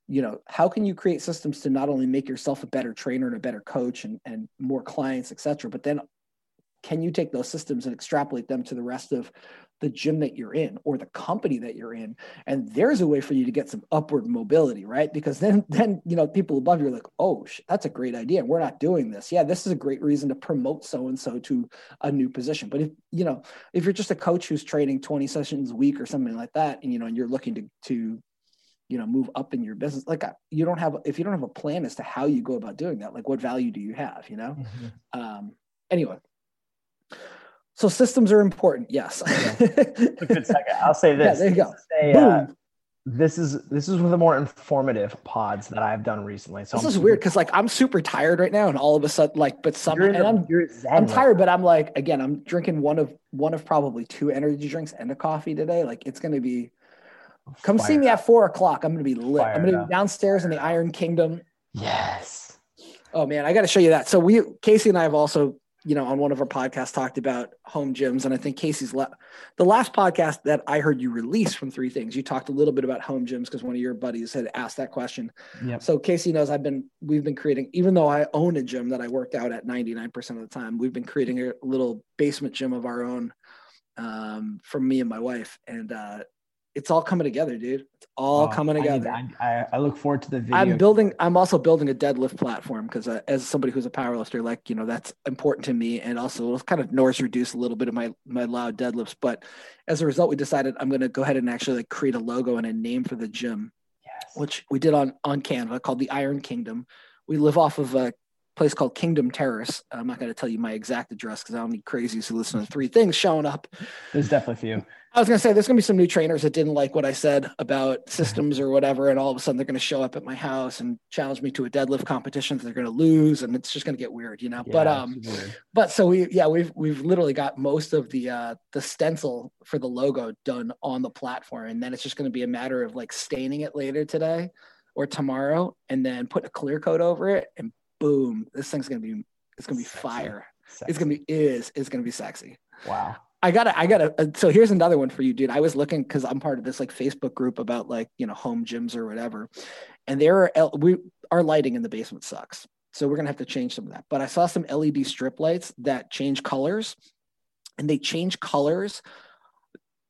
you know how can you create systems to not only make yourself a better trainer and a better coach and, and more clients etc but then can you take those systems and extrapolate them to the rest of the gym that you're in or the company that you're in? And there's a way for you to get some upward mobility right? Because then then you know people above you are like oh that's a great idea. And we're not doing this. Yeah this is a great reason to promote so and so to a new position. But if you know if you're just a coach who's training 20 sessions a week or something like that and you know and you're looking to to you know move up in your business like uh, you don't have if you don't have a plan as to how you go about doing that like what value do you have you know? Mm-hmm. um anyway so systems are important. Yes. yeah. good second. I'll say this. Yeah, there you go. Say, uh, this is this is one of the more informative pods that I've done recently. So this I'm is weird because like I'm super tired right now, and all of a sudden, like, but some and I'm I'm tired, but I'm like again, I'm drinking one of one of probably two energy drinks and a coffee today. Like it's gonna be. Come Fire see me at four o'clock. I'm gonna be lit. Fire I'm gonna be downstairs in the Iron Kingdom. Yes. Oh man, I got to show you that. So we, Casey and I have also you know, on one of our podcasts talked about home gyms. And I think Casey's le- the last podcast that I heard you release from three things, you talked a little bit about home gyms because one of your buddies had asked that question. Yep. So Casey knows I've been, we've been creating, even though I own a gym that I worked out at 99% of the time, we've been creating a little basement gym of our own um, for me and my wife. And uh, it's all coming together, dude. It's all oh, coming together. I, I, look forward to the video. I'm building. I'm also building a deadlift platform because uh, as somebody who's a powerlifter, like you know, that's important to me, and also it'll kind of noise reduce a little bit of my my loud deadlifts. But as a result, we decided I'm going to go ahead and actually like create a logo and a name for the gym, yes. which we did on on Canva called the Iron Kingdom. We live off of a place called Kingdom Terrace. I'm not going to tell you my exact address because I don't need crazies who listen to three things showing up. There's definitely a few. I was going to say there's going to be some new trainers that didn't like what I said about systems or whatever, and all of a sudden they're going to show up at my house and challenge me to a deadlift competition that they're going to lose, and it's just going to get weird, you know. Yeah, but um, but so we yeah we've we've literally got most of the uh the stencil for the logo done on the platform, and then it's just going to be a matter of like staining it later today or tomorrow, and then put a clear coat over it, and boom, this thing's going to be it's going to be sexy. fire. Sexy. It's going to be is it's going to be sexy. Wow. I gotta, I gotta. So here's another one for you, dude. I was looking because I'm part of this like Facebook group about like you know home gyms or whatever, and there are we our lighting in the basement sucks, so we're gonna have to change some of that. But I saw some LED strip lights that change colors, and they change colors.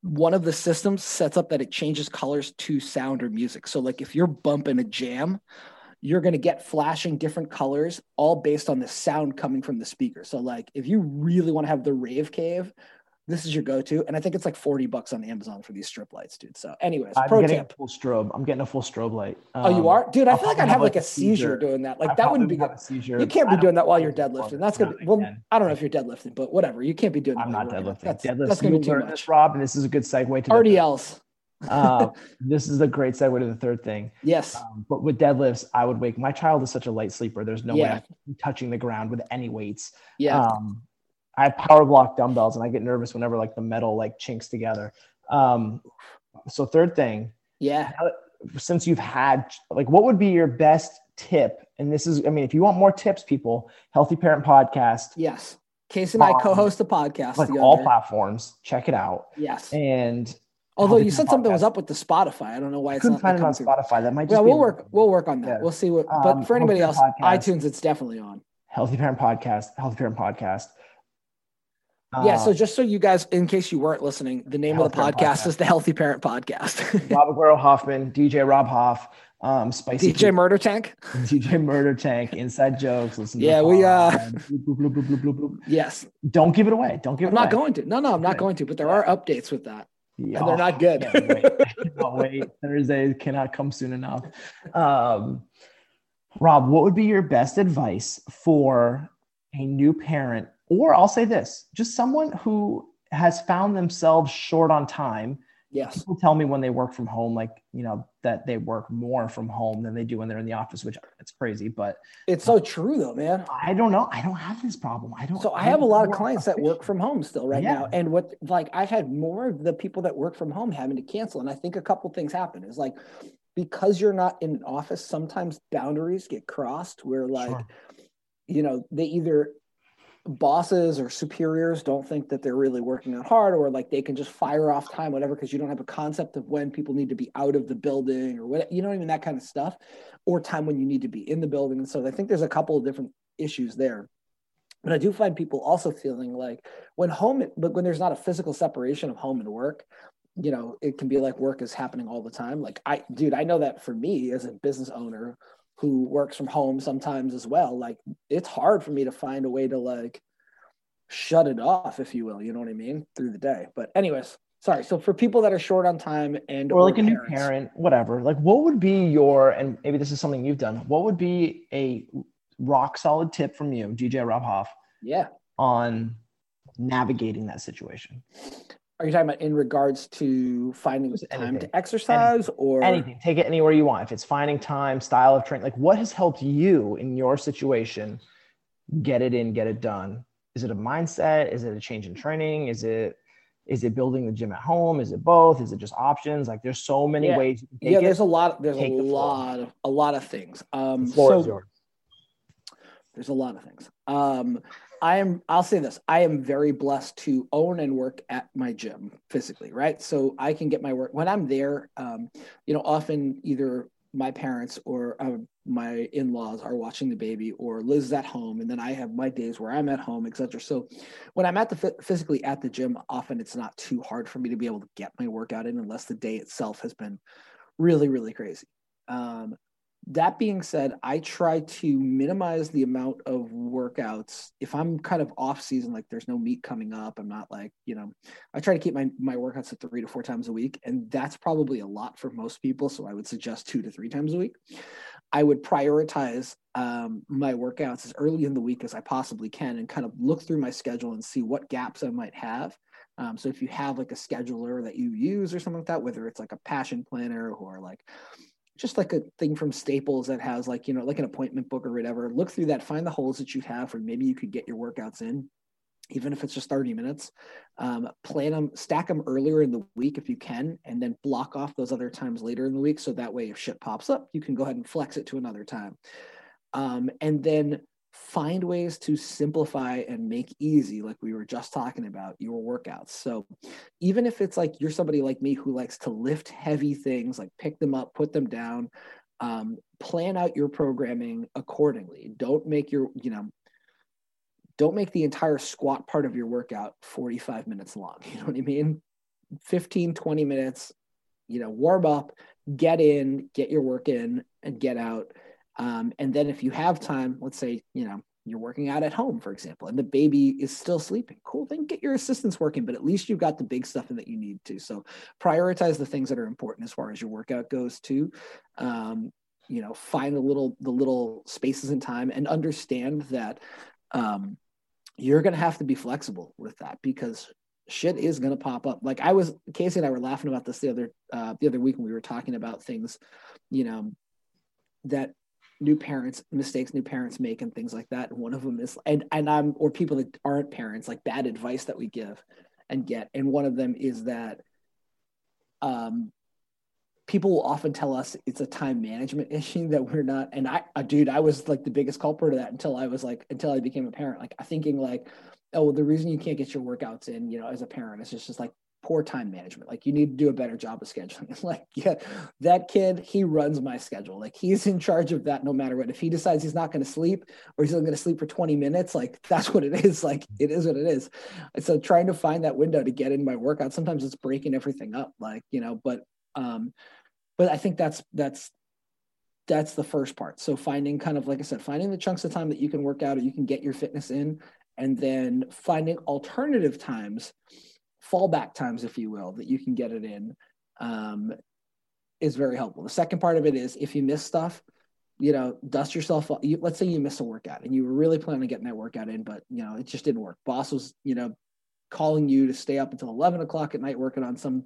One of the systems sets up that it changes colors to sound or music. So like if you're bumping a jam, you're going to get flashing different colors all based on the sound coming from the speaker. So like if you really want to have the rave cave this is your go-to. And i think it's like 40 bucks on amazon for these strip lights dude. So anyways i'm getting tip. a full strobe. I'm getting a full strobe light. Um, oh you are? Dude i feel like i'd have like a seizure, seizure. doing that. Like I that wouldn't be good. you can't be doing that while you're deadlifting. that's gonna be well i don't know if you're deadlifting but whatever. You can't be doing that. i'm not deadlifting. that's, deadlifting that's gonna be too much. This rob and this is a good segue to rdls uh, this is a great segue to the third thing. Yes. Um, but with deadlifts, I would wake my child is such a light sleeper. There's no yeah. way I'm touching the ground with any weights. Yeah. Um, I have power block dumbbells and I get nervous whenever like the metal like chinks together. Um, so third thing. Yeah. Since you've had like, what would be your best tip? And this is, I mean, if you want more tips, people, Healthy Parent Podcast. Yes. Casey and I um, co-host a podcast like all platforms. Check it out. Yes. And although you said something was up with the Spotify, I don't know why it's couldn't not find it on Spotify. That might just yeah. We'll work. We'll work on that. Yeah. We'll see what. But um, for anybody else, podcast, iTunes, it's definitely on. Healthy Parent Podcast. Healthy Parent Podcast. yeah. So uh, just so you guys, in case you weren't listening, the name of the podcast, podcast, is the Healthy Parent Podcast. Rob Aguero Hoffman, DJ Rob Hoff um spicy DJ Murder Tank. DJ Murder Tank, inside jokes. Listen yeah, we uh bloop, bloop, bloop, yes. Don't give it away. Don't give it. I'm it away. not going to. No, no, I'm not going to, but there are updates with that. Yeah. And they're not good. wait. wait. Thursday cannot come soon enough. Um Rob, what would be your best advice for a new parent, or I'll say this, just someone who has found themselves short on time Yes. People tell me when they work from home, like, you know, that they work more from home than they do when they're in the office, which it's crazy, but it's so true though, man. I don't know. I don't have this problem. I don't. So I, I have a lot of clients that work from home still right yeah. now. And what, like, I've had more of the people that work from home having to cancel. And I think a couple things happen is like, because you're not in an office, sometimes boundaries get crossed where like, sure. you know, they either bosses or superiors don't think that they're really working out hard or like they can just fire off time whatever because you don't have a concept of when people need to be out of the building or what you know even that kind of stuff or time when you need to be in the building. And so i think there's a couple of different issues there. But i do find people also feeling like when home but when there's not a physical separation of home and work you know it can be like work is happening all the time. Like i dude i know that for me as a business owner who works from home sometimes as well like it's hard for me to find a way to like shut it off if you will you know what i mean through the day. But anyways sorry so for people that are short on time and or, like a parents, new parent whatever like what would be your and maybe this is something you've done what would be a rock solid tip from you dj rob hoff yeah. on navigating that situation are you talking about in regards to finding time anything. to exercise anything. or anything? Take it anywhere you want. If it's finding time, style of training, like what has helped you in your situation get it in, get it done? Is it a mindset? Is it a change in training? Is it is it building the gym at home? Is it both? Is it just options? Like there's so many yeah. ways. yeah, there's it. a lot. There's take a the lot of a lot of things. Um, so there's a lot of things. Um, I am, I'll say this I am very blessed to own and work at my gym physically, right? So I can get my work when I'm there. Um, you know, often either my parents or uh, my in-laws are watching the baby or Liz is at home and then I have my days where I'm at home, etc. So when I'm at the physically at the gym, often it's not too hard for me to be able to get my workout in unless the day itself has been really, really crazy. Um, that being said, I try to minimize the amount of workouts. If I'm kind of off season, like there's no meet coming up, I'm not like, you know, I try to keep my, my workouts at three to four times a week. And that's probably a lot for most people. So I would suggest two to three times a week. I would prioritize um, my workouts as early in the week as I possibly can and kind of look through my schedule and see what gaps I might have. Um, so if you have like a scheduler that you use or something like that, whether it's like a passion planner or like just like a thing from Staples that has like, you know, like an appointment book or whatever. Look through that, find the holes that you have, or maybe you could get your workouts in, even if it's just 30 minutes. Um, plan them, stack them earlier in the week if you can, and then block off those other times later in the week. So that way, if shit pops up, you can go ahead and flex it to another time. Um, and then find ways to simplify and make easy like we were just talking about your workouts. So even if it's like you're somebody like me who likes to lift heavy things like pick them up put them down um, plan out your programming accordingly. Don't make your you know don't make the entire squat part of your workout 45 minutes long. You know what i mean? 15 20 minutes you know warm up get in get your work in and get out um, and then if you have time, let's say, you know, you're working out at home, for example, and the baby is still sleeping, cool, then get your assistants working, but at least you've got the big stuff that you need to. So prioritize the things that are important as far as your workout goes too. Um, you know, find the little, the little spaces in time and understand that um, you're going to have to be flexible with that because shit is going to pop up. Like I was, Casey and I were laughing about this the other uh, the other week when we were talking about things, you know, that new parents mistakes new parents make and things like that. And one of them is and and I'm or people that aren't parents like bad advice that we give and get. And one of them is that um people will often tell us it's a time management issue that we're not and i dude i was like the biggest culprit of that until i was like until i became a parent like I thinking like oh well, the reason you can't get your workouts in you know as a parent is just, just like poor time management. Like you need to do a better job of scheduling. Like yeah that kid he runs my schedule. Like he's in charge of that no matter what. If he decides he's not going to sleep or he's only going to sleep for 20 minutes like that's what it is. Like it is what it is. And so trying to find that window to get in my workout sometimes it's breaking everything up like you know but um but I think that's that's that's the first part. So finding kind of like I said, finding the chunks of time that you can work out or you can get your fitness in, and then finding alternative times, fallback times, if you will, that you can get it in, um, is very helpful. The second part of it is if you miss stuff, you know, dust yourself. You, let's say you miss a workout and you were really planning on getting that workout in, but you know it just didn't work. Boss was, you know, calling you to stay up until eleven o'clock at night working on some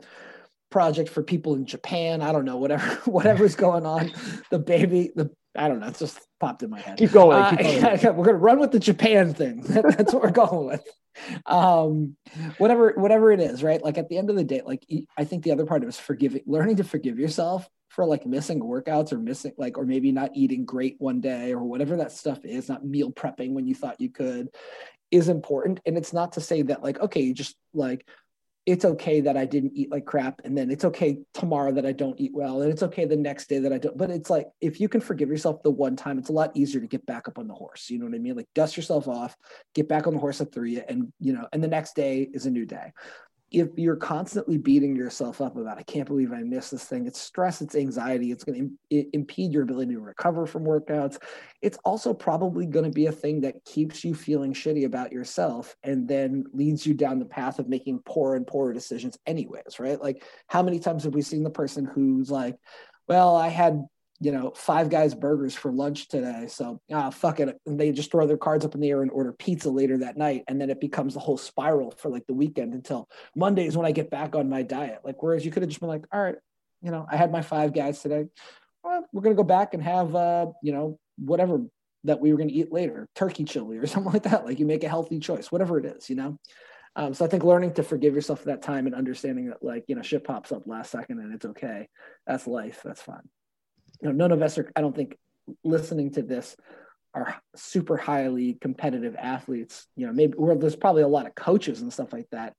project for people in Japan. I don't know, whatever, whatever's going on. The baby, the I don't know, it's just popped in my head. Keep going. Uh, keep going. we're gonna run with the Japan thing. That's what we're going with. Um, whatever, whatever it is, right? Like at the end of the day, like I think the other part of it is forgiving, learning to forgive yourself for like missing workouts or missing like or maybe not eating great one day or whatever that stuff is, not meal prepping when you thought you could is important. And it's not to say that like, okay, you just like it's okay that I didn't eat like crap, and then it's okay tomorrow that I don't eat well, and it's okay the next day that I don't. But it's like if you can forgive yourself the one time, it's a lot easier to get back up on the horse. You know what I mean? Like dust yourself off, get back on the horse at three, and you know, and the next day is a new day if you're constantly beating yourself up about, I can't believe I missed this thing, it's stress, it's anxiety, it's going to impede your ability to recover from workouts. It's also probably going to be a thing that keeps you feeling shitty about yourself and then leads you down the path of making poorer and poorer decisions, anyways, right? Like, how many times have we seen the person who's like, well, I had you know, five guys burgers for lunch today. So ah, fuck it. And they just throw their cards up in the air and order pizza later that night. And then it becomes the whole spiral for like the weekend until Mondays when I get back on my diet. Like, whereas you could have just been like, all right, you know, I had my five guys today. Well, we're going to go back and have, uh, you know, whatever that we were going to eat later, turkey chili or something like that. Like you make a healthy choice, whatever it is, you know? Um, so I think learning to forgive yourself for that time and understanding that like, you know, shit pops up last second and it's okay. That's life. That's fine you know, none of us are, I don't think, listening to this are super highly competitive athletes. You know, maybe there's probably a lot of coaches and stuff like that.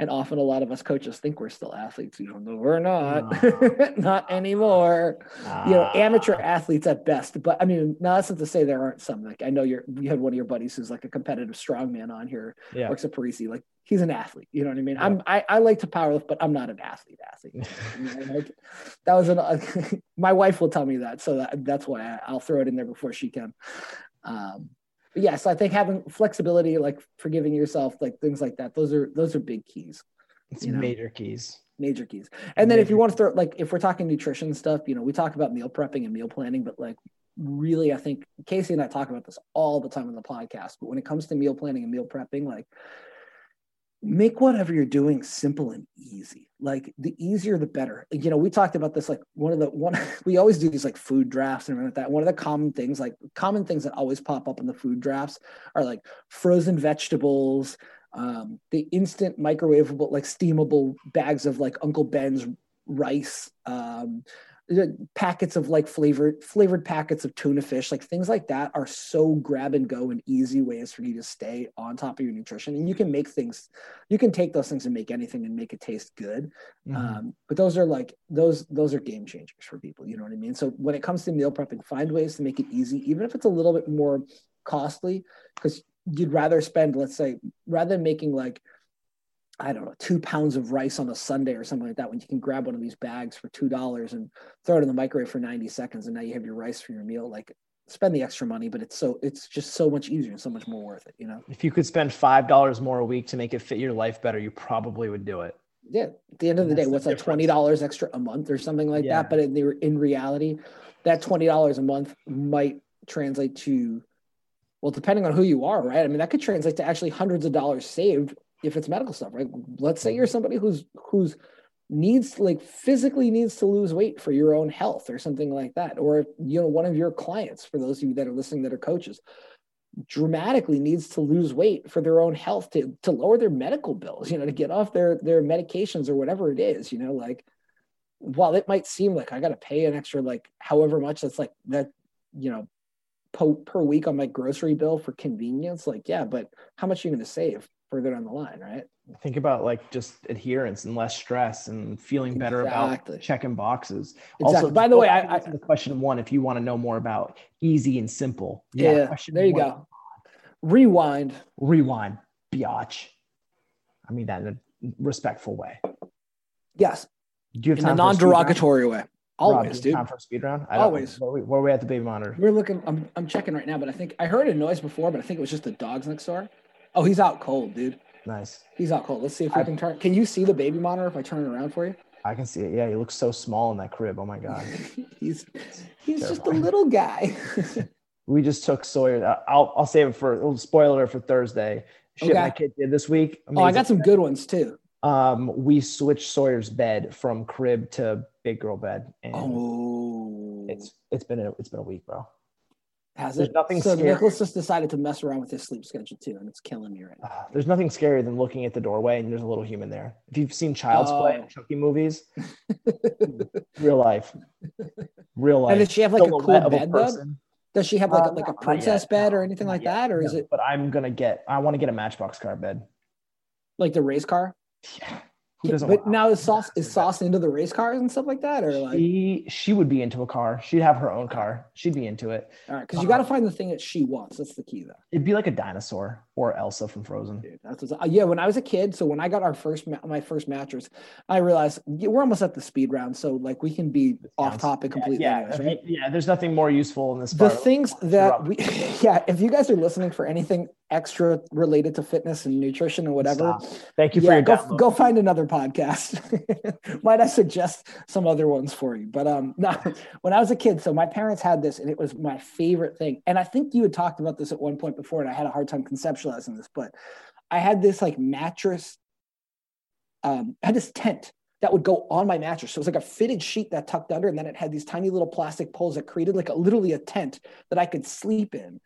And often a lot of us coaches think we're still athletes. You know, we're not, no. not anymore. You know, amateur athletes at best. But I mean, no, that's not to say there aren't some. Like I know you're, you had one of your buddies who's like a competitive strongman on here, yeah. works at Parisi. Like he's an athlete. You know what I mean? Yeah. I'm I, I like to powerlift, but I'm not an athlete. Athlete. like, that was an. My wife will tell me that, so that, that's why I, will throw it in there before she can. Um, yes, I think having flexibility, like forgiving yourself, like things like that, those are those are big keys. It's you know? major keys. Major keys. And then major if you want to throw like if we're talking nutrition stuff, you know, we talk about meal prepping and meal planning, but like really, I think Casey and I talk about this all the time on the podcast. But when it comes to meal planning and meal prepping, like make whatever you're doing simple and easy. Like the easier the better. You know we talked about this like one of the one we always do these like food drafts and like that. One of the common things like common things that always pop up in the food drafts are like frozen vegetables um the instant microwavable like steamable bags of like uncle ben's rice um packets of like flavored flavored packets of tuna fish like things like that are so grab and go and easy ways for you to stay on top of your nutrition. And you can make things you can take those things and make anything and make it taste good. Mm-hmm. um, but those are like those those are game changers for people you know what i mean? So when it comes to meal prepping find ways to make it easy even if it's a little bit more costly because you'd rather spend let's say rather than making like I don't know, two pounds of rice on a Sunday or something like that, when you can grab one of these bags for two dollars and throw it in the microwave for 90 seconds and now you have your rice for your meal. Like spend the extra money, but it's so it's just so much easier and so much more worth it, you know. If you could spend five dollars more a week to make it fit your life better, you probably would do it. Yeah. At the end of the day, what's like twenty dollars extra a month or something like yeah. that? But in the, in reality, that twenty dollars a month might translate to well, depending on who you are, right? I mean, that could translate to actually hundreds of dollars saved if it's medical stuff, right? Let's say you're mm-hmm. somebody who's who's needs like physically needs to lose weight for your own health or something like that or you know one of your clients for those of you that are listening that are coaches dramatically needs to lose weight for their own health to, to lower their medical bills you know to get off their their medications or whatever it is you know like while it might seem like i got to pay an extra like however much that's like that you know per, per week on my grocery bill for convenience like yeah but how much are you going to save further down the line right think about like just adherence and less stress and feeling better exactly. about checking boxes. Exactly. Also, by the way, I, I the question one if you want to know more about easy and simple. Yeah, yeah there you one. go. Rewind. Rewind, biatch. I mean that in a respectful way. Yes. Do you have in a non-derogatory way? Always, Rob, dude. Time for a speed round? Always. Where, we, where are we at the baby monitor? We're looking. I'm, I'm checking right now, but I think I heard a noise before, but I think it was just the dogs next door. Oh, he's out cold, dude. Nice. He's out cold. Let's see if we I, can turn. Can you see the baby monitor if I turn it around for you? I can see it. Yeah, he looks so small in that crib. Oh my god. he's he's just a little guy. we just took Sawyer. Uh, I'll I'll save it for a little spoiler for Thursday. Shit okay. my kid did this week. Amazing. Oh, I got some good ones too. Um, we switched Sawyer's bed from crib to big girl bed. And oh, it's it's been a it's been a week, bro. Has There's it? Nothing so scary. Nicholas just decided to mess around with his sleep schedule too, and it's killing me right now. There's nothing scarier than looking at the doorway and there's a little human there. If you've seen Child's oh. Play, Chucky movies, real life, real life. And does she have like a cool bed though? Does she have like uh, a, like a princess bed or anything like that, or no, is it? But I'm gonna get. I want to get a Matchbox car bed, like the race car. Yeah, who doesn't but now is sauce is sauce into the race cars and stuff like that or like she she would be into a car. She'd have her own car. She'd be into it. All right because you got to find the thing that she wants. That's the key though. It'd be like a dinosaur or elsa from frozen. Dude, that's what, uh, yeah when i was a kid so when i got our first my first mattress i realized we're almost at the speed round so like we can be off topic completely yeah, anyways, right? yeah there's nothing more useful in this the things that we yeah if you guys are listening for anything extra related to fitness and nutrition and whatever. Stop. Thank you for your go, go find another podcast. Might I suggest some other ones for you? But um no, when I was a kid, so my parents had this and it was my favorite thing. And I think you had talked about this at one point before, and I had a hard time conceptualizing this, but I had this like mattress, um, I had this tent that would go on my mattress. So it was like a fitted sheet that tucked under, and then it had these tiny little plastic poles that created like a literally a tent that I could sleep in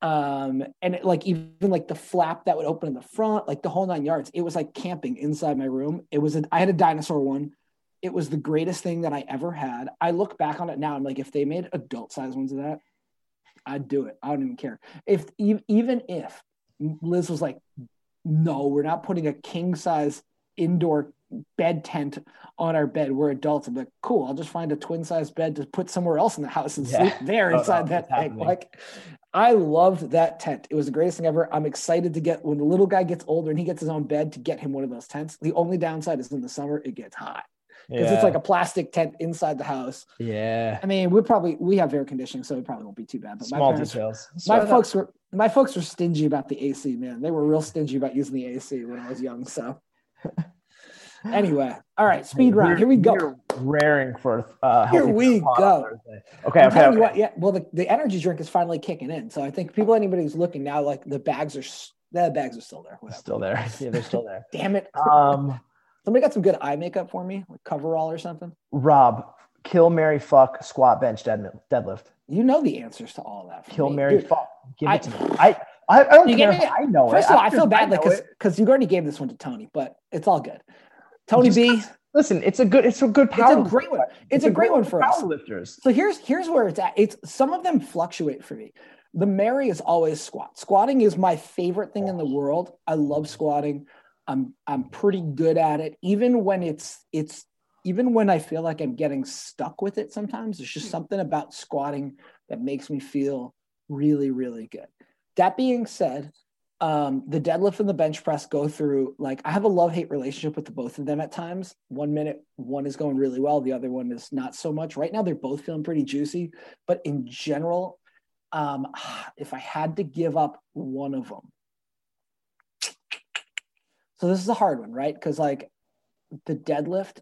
um and it, like even like the flap that would open in the front like the whole nine yards it was like camping inside my room it was a, i had a dinosaur one it was the greatest thing that i ever had i look back on it now i'm like if they made adult size ones of that i'd do it i don't even care if even if liz was like no we're not putting a king size indoor bed tent on our bed. We're adults. I'm like, cool. I'll just find a twin size bed to put somewhere else in the house and yeah. sleep there oh, inside oh, that thing. Like, I loved that tent. It was the greatest thing ever. I'm excited to get when the little guy gets older and he gets his own bed to get him one of those tents. The only downside is in the summer it gets hot because yeah. it's like a plastic tent inside the house. Yeah. I mean, we probably we have air conditioning, so it probably won't be too bad. But Small my parents, details. My folks were my folks were stingy about the AC. Man, they were real stingy about using the AC when I was young. So. Anyway, all right, speed round. Here we go. raring for uh, here we go. Okay, okay, okay. What, yeah, well, the, the energy drink is finally kicking in. So I think people, anybody who's looking now, like the bags are the bags are still there. Whatever. Still there. Yeah, they're still there. Damn it. Um, somebody got some good eye makeup for me, like coverall or something. Rob, kill, Mary, fuck, squat, bench, dead, deadlift. You know the answers to all of that. kill, Mary, fuck. Give I, it to me. I I, I don't care. Me, I know First it. of all, I, I feel bad like because because you already gave this one to Tony, but it's all good. Tony B. Listen, it's a good, it's a good power. It's a great one. It's, it's a, a, great one for power us. lifters. So here's here's where it's at. It's some of them fluctuate for me. The Mary is always squat. Squatting is my favorite thing in the world. I love squatting. I'm I'm pretty good at it. Even when it's it's even when I feel like I'm getting stuck with it sometimes, there's just something about squatting that makes me feel really, really good. That being said, um, the deadlift and the bench press go through like I have a love hate relationship with the both of them at times. One minute, one is going really well, the other one is not so much. Right now, they're both feeling pretty juicy, but in general, um, if I had to give up one of them, so this is a hard one, right? Because like the deadlift,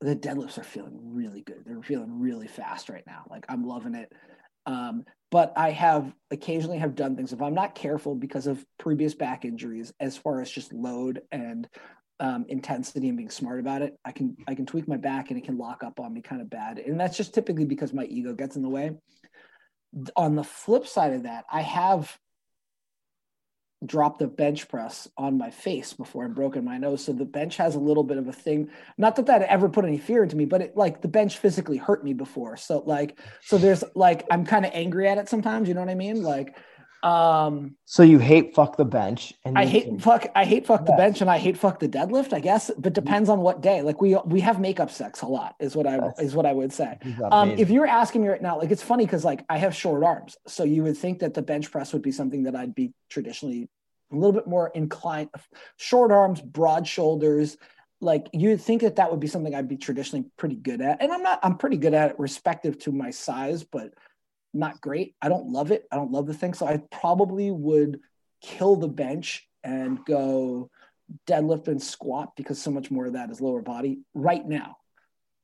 the deadlifts are feeling really good. They're feeling really fast right now. Like I'm loving it. Um, but I have occasionally have done things if I'm not careful because of previous back injuries, as far as just load and um, intensity and being smart about it, I can I can tweak my back and it can lock up on me kind of bad, and that's just typically because my ego gets in the way. On the flip side of that, I have dropped the bench press on my face before and broken my nose. So the bench has a little bit of a thing. Not that that ever put any fear into me, but it like the bench physically hurt me before. So like, so there's like, I'm kind of angry at it sometimes. You know what I mean? Like, um, so you hate fuck the bench, and I hate fuck. I hate fuck the bench, and I hate fuck the deadlift. I guess, but depends on what day. Like we we have makeup sex a lot, is what I That's, is what I would say. Um, if you're asking me right now, like it's funny because like I have short arms, so you would think that the bench press would be something that I'd be traditionally a little bit more inclined. Short arms, broad shoulders. Like you'd think that that would be something I'd be traditionally pretty good at, and I'm not. I'm pretty good at it, respective to my size, but not great. I don't love it. I don't love the thing. So I probably would kill the bench and go deadlift and squat because so much more of that is lower body right now.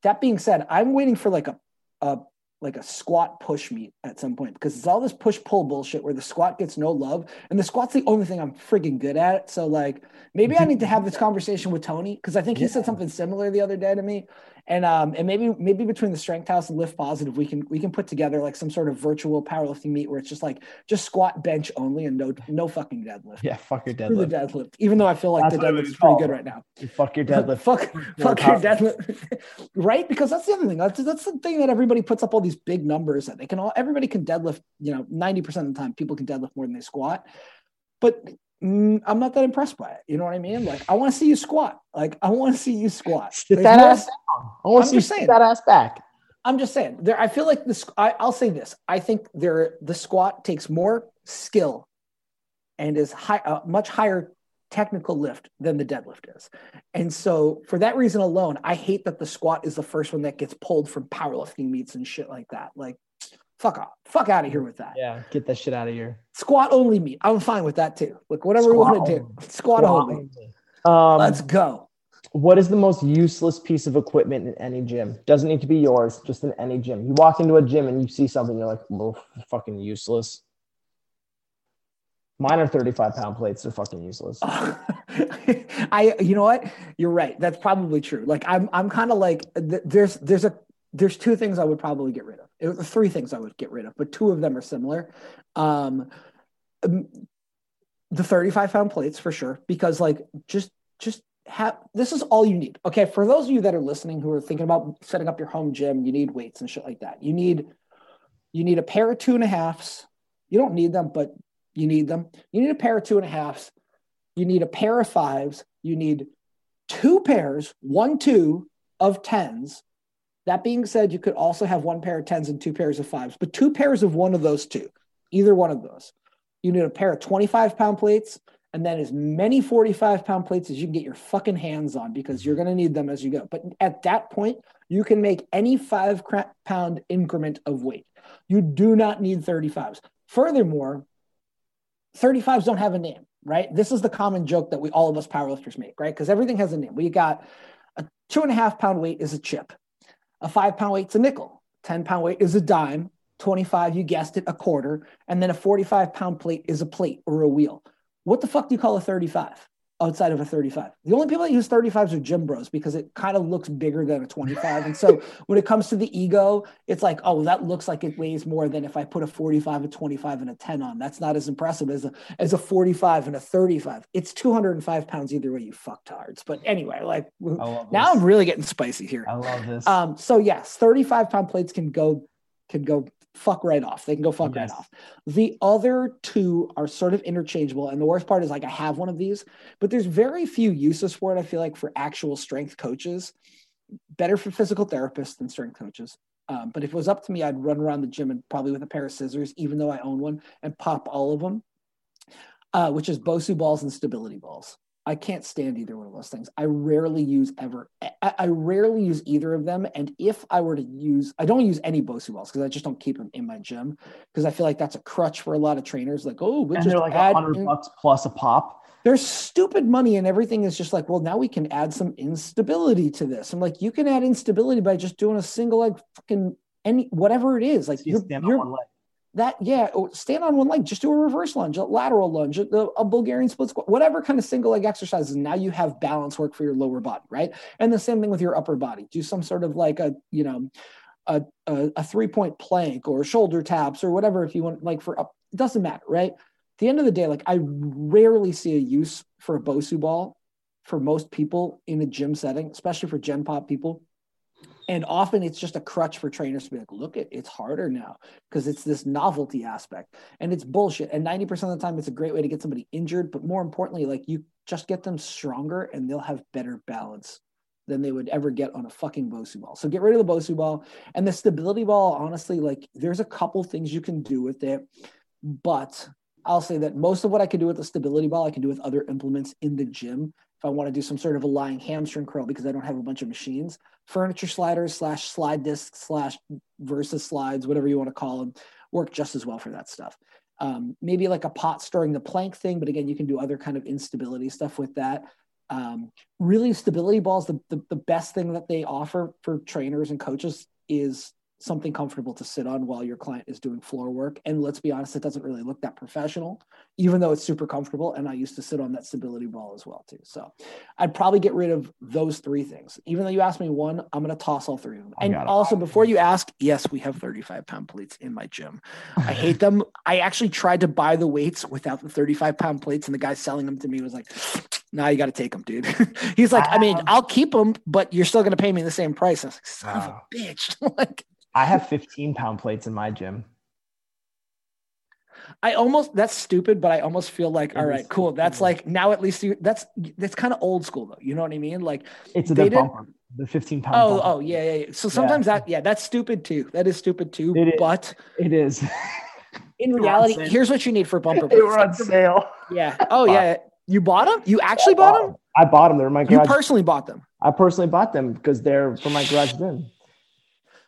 That being said, I'm waiting for like a, a like a squat push meet at some point because it's all this push pull bullshit where the squat gets no love and the squat's the only thing I'm frigging good at. So like maybe I need to have this conversation with Tony because I think he said something similar the other day to me and um and maybe maybe between the strength house and lift positive we can we can put together like some sort of virtual powerlifting meet where it's just like just squat bench only and no no fucking deadlift. Yeah fuck your deadlift the deadlift. even though i feel like that's the deadlift's pretty good right now. You fuck your deadlift. Fuck fuck your deadlift. Right? Because that's the other thing. That's, that's the thing that everybody puts up all these big numbers that they can all everybody can deadlift you know 90% of the time people can deadlift more than they squat. But I'm not that impressed by it. You know what I mean? Like, I want to see you squat. Like, I want to see you squat. Sit that ass down. I want to see that ass back. I'm just saying. There, I feel like this. I, I'll say this. I think there the squat takes more skill, and is high, uh, much higher technical lift than the deadlift is. And so, for that reason alone, I hate that the squat is the first one that gets pulled from powerlifting meets and shit like that. Like, fuck off, fuck out of here with that. Yeah, get that shit out of here. Squat only meet. I'm fine with that too. Like whatever squat we want to do, squat, squat only. only. Um, Let's go. What is the most useless piece of equipment in any gym? Doesn't need to be yours, just in any gym. You walk into a gym and you see something, you're like, well, fucking useless. Mine are 35 pound plates. They're fucking useless. I, you know what? You're right. That's probably true. Like I'm, I'm kind of like, there's, there's a, there's two things I would probably get rid of. It three things I would get rid of, but two of them are similar. Um, um the 35 pound plates for sure, because like just just have this is all you need. Okay, for those of you that are listening who are thinking about setting up your home gym, you need weights and shit like that. You need you need a pair of two and a halves. You don't need them, but you need them. You need a pair of two and a halves. You need a pair of fives. You need two pairs, one, two of tens, that being said, you could also have one pair of tens and two pairs of fives, but two pairs of one of those two, either one of those. You need a pair of 25 pound plates and then as many 45 pound plates as you can get your fucking hands on because you're going to need them as you go. But at that point, you can make any five pound increment of weight. You do not need 35s. Furthermore, 35s don't have a name, right? This is the common joke that we all of us powerlifters make, right? Because everything has a name. We got a two and a half pound weight is a chip. A five pound weight's a nickel. 10 pound weight is a dime. 25, you guessed it, a quarter. And then a 45 pound plate is a plate or a wheel. What the fuck do you call a 35? Outside of a 35. The only people that use 35s are gym bros because it kind of looks bigger than a 25. and so when it comes to the ego, it's like, oh, that looks like it weighs more than if I put a 45, a 25, and a 10 on. That's not as impressive as a as a 45 and a 35. It's 205 pounds either way, you fucktards. But anyway, like now I'm really getting spicy here. I love this. Um, so yes, 35 pound plates can go can go fuck right off. They can go fuck yes. right off. The other two are sort of interchangeable. And the worst part is like I have one of these, but there's very few uses for it. I feel like for actual strength coaches, better for physical therapists than strength coaches. Um, but if it was up to me, I'd run around the gym and probably with a pair of scissors, even though I own one, and pop all of them, uh, which is Bosu balls and stability balls. I can't stand either one of those things. I rarely use ever. I, I rarely use either of them. And if I were to use, I don't use any Bosu balls because I just don't keep them in my gym because I feel like that's a crutch for a lot of trainers. Like, oh, we and they're like hundred bucks plus a pop. There's stupid money and everything is just like, well, now we can add some instability to this. I'm like, you can add instability by just doing a single leg, fucking any whatever it is. Like you're, you're that yeah oh, stand on one leg just do a reverse lunge a lateral lunge a, a, bulgarian split squat whatever kind of single leg exercises now you have balance work for your lower body right? And the same thing with your upper body. Do some sort of like a you know a, a, a three point plank or shoulder taps or whatever if you want like for up it doesn't matter right? At the end of the day like i rarely see a use for a bosu ball for most people in a gym setting especially for gen pop people and often it's just a crutch for trainers to be like look it it's harder now because it's this novelty aspect and it's bullshit and 90% of the time it's a great way to get somebody injured but more importantly like you just get them stronger and they'll have better balance than they would ever get on a fucking Bosu ball. So get rid of the Bosu ball and the stability ball. Honestly, like there's a couple things you can do with it, but I'll say that most of what I can do with the stability ball, I can do with other implements in the gym if I want to do some sort of a lying hamstring curl because I don't have a bunch of machines, furniture sliders slash slide discs slash versus slides, whatever you want to call them, work just as well for that stuff. Um, maybe like a pot stirring the plank thing, but again, you can do other kind of instability stuff with that. Um, really, stability balls, the, the, the best thing that they offer for trainers and coaches is something comfortable to sit on while your client is doing floor work. And let's be honest, it doesn't really look that professional, even though it's super comfortable. And I used to sit on that stability ball as well too. So I'd probably get rid of those three things. Even though you asked me one, I'm going to toss all three of them. And also before you ask, yes, we have 35 pound plates in my gym. I hate them. I actually tried to buy the weights without the 35 pound plates. And the guy selling them to me was like, now you got to take them, dude. He's like, I mean, I'll keep them, but you're still going to pay me the same price. I was like, son wow. of a bitch. like, I have 15 pound plates in my gym. I almost that's stupid, but I almost feel like all right, cool. That's like now at least you that's that's kind of old school though. You know what I mean? Like it's a the bumper, the 15 pound. Oh, bumper. oh yeah, yeah, yeah. So sometimes yeah. that yeah, that's stupid too. That is stupid too. It but it is. in reality, here's what you need for bumper. They were on sale. Yeah. Oh yeah. You bought them? You actually bought them? I bought them. They're my garage. You personally bought them. I personally bought them because they're for my garage gym.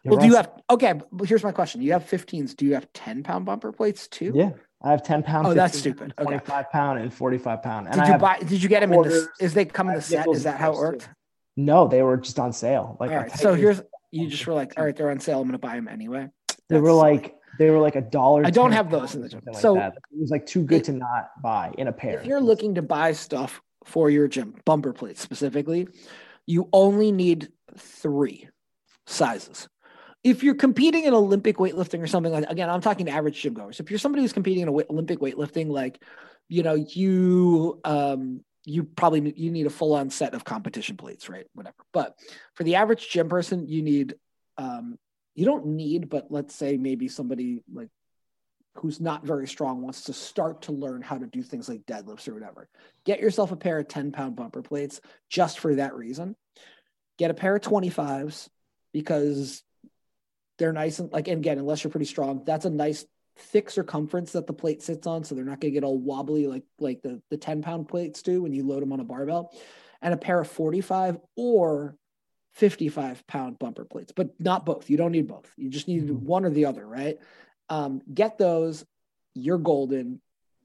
Well, do you have okay? Here's my question: You have 15s. Do you have 10 pound bumper plates too? Yeah, I have 10 pound. Oh, that's stupid. 25 okay. pound and 45 pound. And did you buy? Did you get them in this? Is they come in the set? Is that how it worked? No, they were just on sale. Like, all right. So here's you just were like, all right, they're on sale. I'm gonna buy them anyway. They were like they were like a dollar. I don't have those in the gym. So like it was like too good to not buy in a pair. If you're looking to buy stuff for your gym, bumper plates specifically, you only need three sizes if you're competing in Olympic weightlifting or something like again, I'm talking average gym goers. If you're somebody who's competing in Olympic weightlifting, like you know, you um you probably you need a full on set of competition plates, right? Whatever. But for the average gym person, you need um you don't need, but let's say maybe somebody like who's not very strong wants to start to learn how to do things like deadlifts or whatever. Get yourself a pair of 10 pound bumper plates just for that reason. Get a pair of 25s because they're nice and like and again, unless you're pretty strong, that's a nice thick circumference that the plate sits on, so they're not going to get all wobbly like like the the 10 pound plates do when you load them on a barbell. And a pair of 45 or 55 pound bumper plates, but not both. You don't need both. You just need mm-hmm. one or the other, right? Um, get those. You're golden,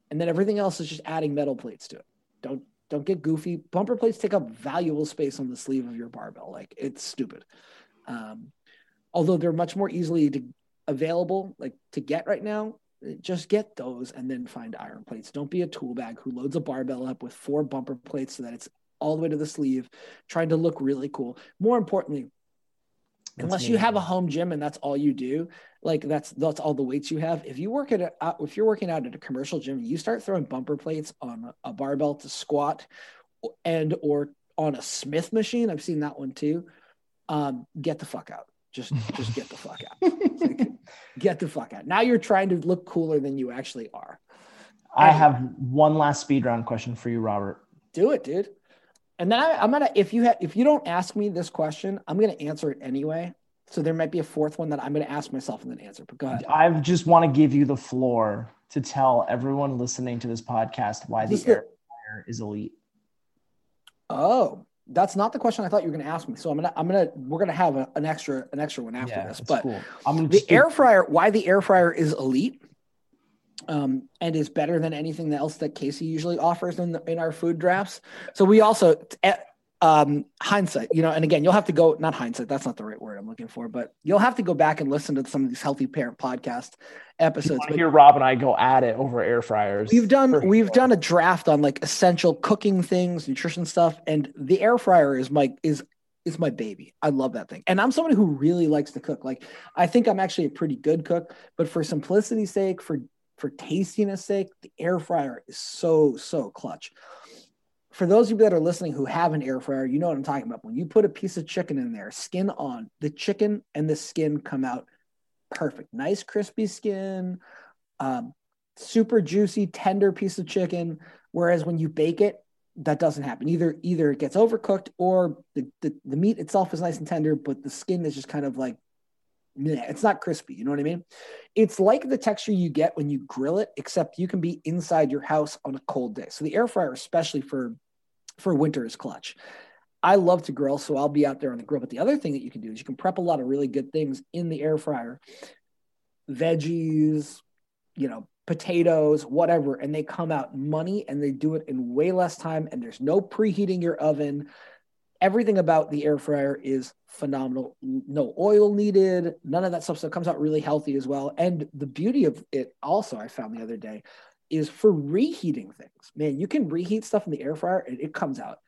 and then everything else is just adding metal plates to it. Don't don't get goofy. Bumper plates take up valuable space on the sleeve of your barbell. Like it's stupid. Um, although they're much more easily to, available like to get right now just get those and then find iron plates. Don't be a tool bag who loads a barbell up with four bumper plates so that it's all the way to the sleeve trying to look really cool. More importantly that's unless you have a home gym and that's all you do like that's that's all the weights you have if you work at a, if you're working out at a commercial gym you start throwing bumper plates on a barbell to squat and or on a smith machine. I've seen that one too. Um, get the fuck out just just get the fuck out. Like, get the fuck out. Now you're trying to look cooler than you actually are. I have one last speed round question for you, Robert. Do it, dude. And then I, am gonna if you have if you don't ask me this question, I'm gonna answer it anyway. So there might be a fourth one that I'm gonna ask myself and then answer. But go ahead. I just want to give you the floor to tell everyone listening to this podcast why the air fryer is elite. Oh, that's not the question I thought you were going to ask me. So I'm gonna I'm gonna we're gonna have a, an extra an extra one after yeah, this. But cool. I'm the air fryer. Why the air fryer is elite, um, and is better than anything else that Casey usually offers in the, in our food drafts. So we also um, hindsight, you know, and again, you'll have to go, not hindsight, that's not the right word I'm looking for, but you'll have to go back and listen to some of these healthy parent podcast episodes. But hear Rob and I go at it over air fryers. We've done, we've sure. done a draft on like essential cooking things, nutrition stuff. And the air fryer is my, is, is my baby. I love that thing. And I'm somebody who really likes to cook. Like I think I'm actually a pretty good cook, but for simplicity's sake, for, for tastiness sake, the air fryer is so, so clutch for those of you that are listening who have an air fryer, you know what I'm talking about. When you put a piece of chicken in there, skin on, the chicken and the skin come out perfect. Nice crispy skin, um, super juicy, tender piece of chicken. Whereas when you bake it, that doesn't happen. Either either it gets overcooked or the, the, the meat itself is nice and tender, but the skin is just kind of like it's not crispy. You know what I mean? It's like the texture you get when you grill it, except you can be inside your house on a cold day. So the air fryer, especially for for winter, is clutch. I love to grill, so I'll be out there on the grill. But the other thing that you can do is you can prep a lot of really good things in the air fryer, veggies, you know, potatoes, whatever, and they come out money and they do it in way less time. And there's no preheating your oven everything about the air fryer is phenomenal. No oil needed, none of that stuff. So it comes out really healthy as well. And the beauty of it also, I found the other day, is for reheating things. Man, you can reheat stuff in the air fryer and it comes out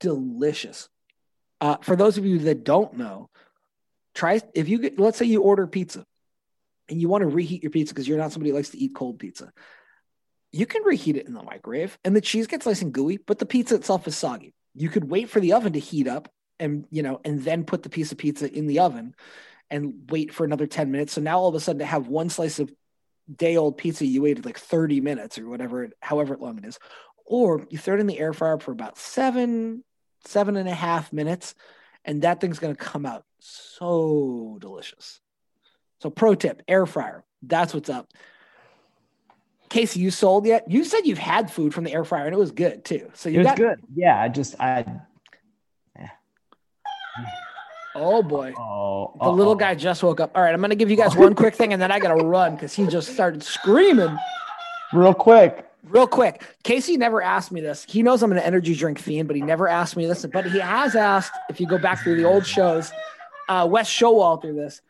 delicious. Uh, for those of you that don't know, try if you get, let's say you order pizza and you want to reheat your pizza because you're not somebody who likes to eat cold pizza. You can reheat it in the microwave and the cheese gets nice and gooey, but the pizza itself is soggy you could wait for the oven to heat up and you know and then put the piece of pizza in the oven and wait for another 10 minutes so now all of a sudden to have one slice of day old pizza you waited like 30 minutes or whatever however long it is or you throw it in the air fryer for about seven seven and a half minutes and that thing's going to come out so delicious so pro tip air fryer that's what's up Casey, you sold yet? You said you've had food from the air fryer and it was good too. So you it was got good. Yeah, I just I. Yeah. Oh boy. Oh, the little guy just woke up. All right, I'm gonna give you guys one quick thing and then I gotta run because he just started screaming. Real quick. Real quick. Casey never asked me this. He knows I'm an energy drink fiend, but he never asked me this. But he has asked, if you go back through the old shows, uh, Wes Showalter this.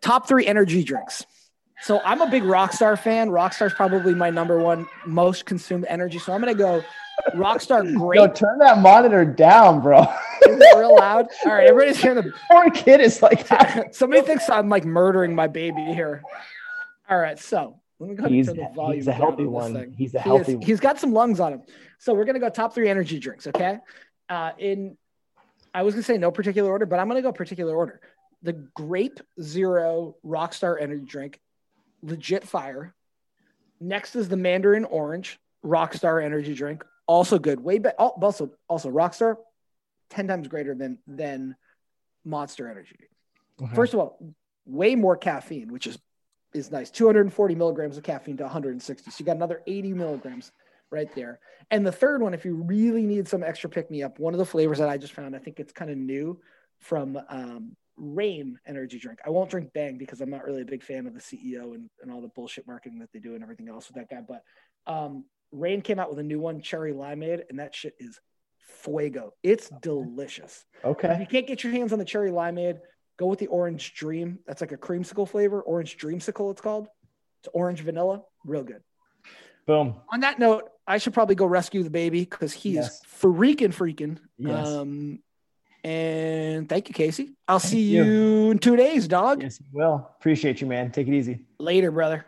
Top three energy drinks. So I'm a big Rockstar fan. Rockstar's probably my number one most consumed energy. So I'm gonna go Rockstar Great. Yo, turn that monitor down, bro. Is real loud? All right, everybody's hearing the poor kid is like somebody thinks I'm like murdering my baby here. All right, so let me go he's, turn the volume. He's a healthy on one. He's a healthy. He one. He's got some lungs on him. So we're gonna go top three energy drinks. Okay. Uh, in I was gonna say no particular order, but I'm gonna go particular order. The Grape Zero Rockstar Energy Drink legit fire. Next is the Mandarin Orange Rockstar energy drink, also good. Way better. Also, also Rockstar, ten times greater than than Monster Energy. Okay. First of all, way more caffeine, which is is nice. 240 milligrams of caffeine to 160. So you got another 80 milligrams right there. And the third one, if you really need some extra pick me up, one of the flavors that I just found, I think it's kind of new from um, Reign energy drink. I won't drink Bang because I'm not really a big fan of the CEO and, and all the bullshit marketing that they do and everything else with that guy. But um, Reign came out with a new one, cherry limeade, and that shit is fuego. It's delicious. Okay. If you can't get your hands on the cherry limeade, go with the orange dream. That's like a creamsicle flavor, orange dreamsicle, it's called. It's orange vanilla, real good. Boom. On that note, I should probably go rescue the baby because he's yes. freaking freaking. Yes. Um, and thank you, Casey. I'll thank see you. you. in two days, dog. Yes, will. Appreciate you, man. Take it easy. Later, brother.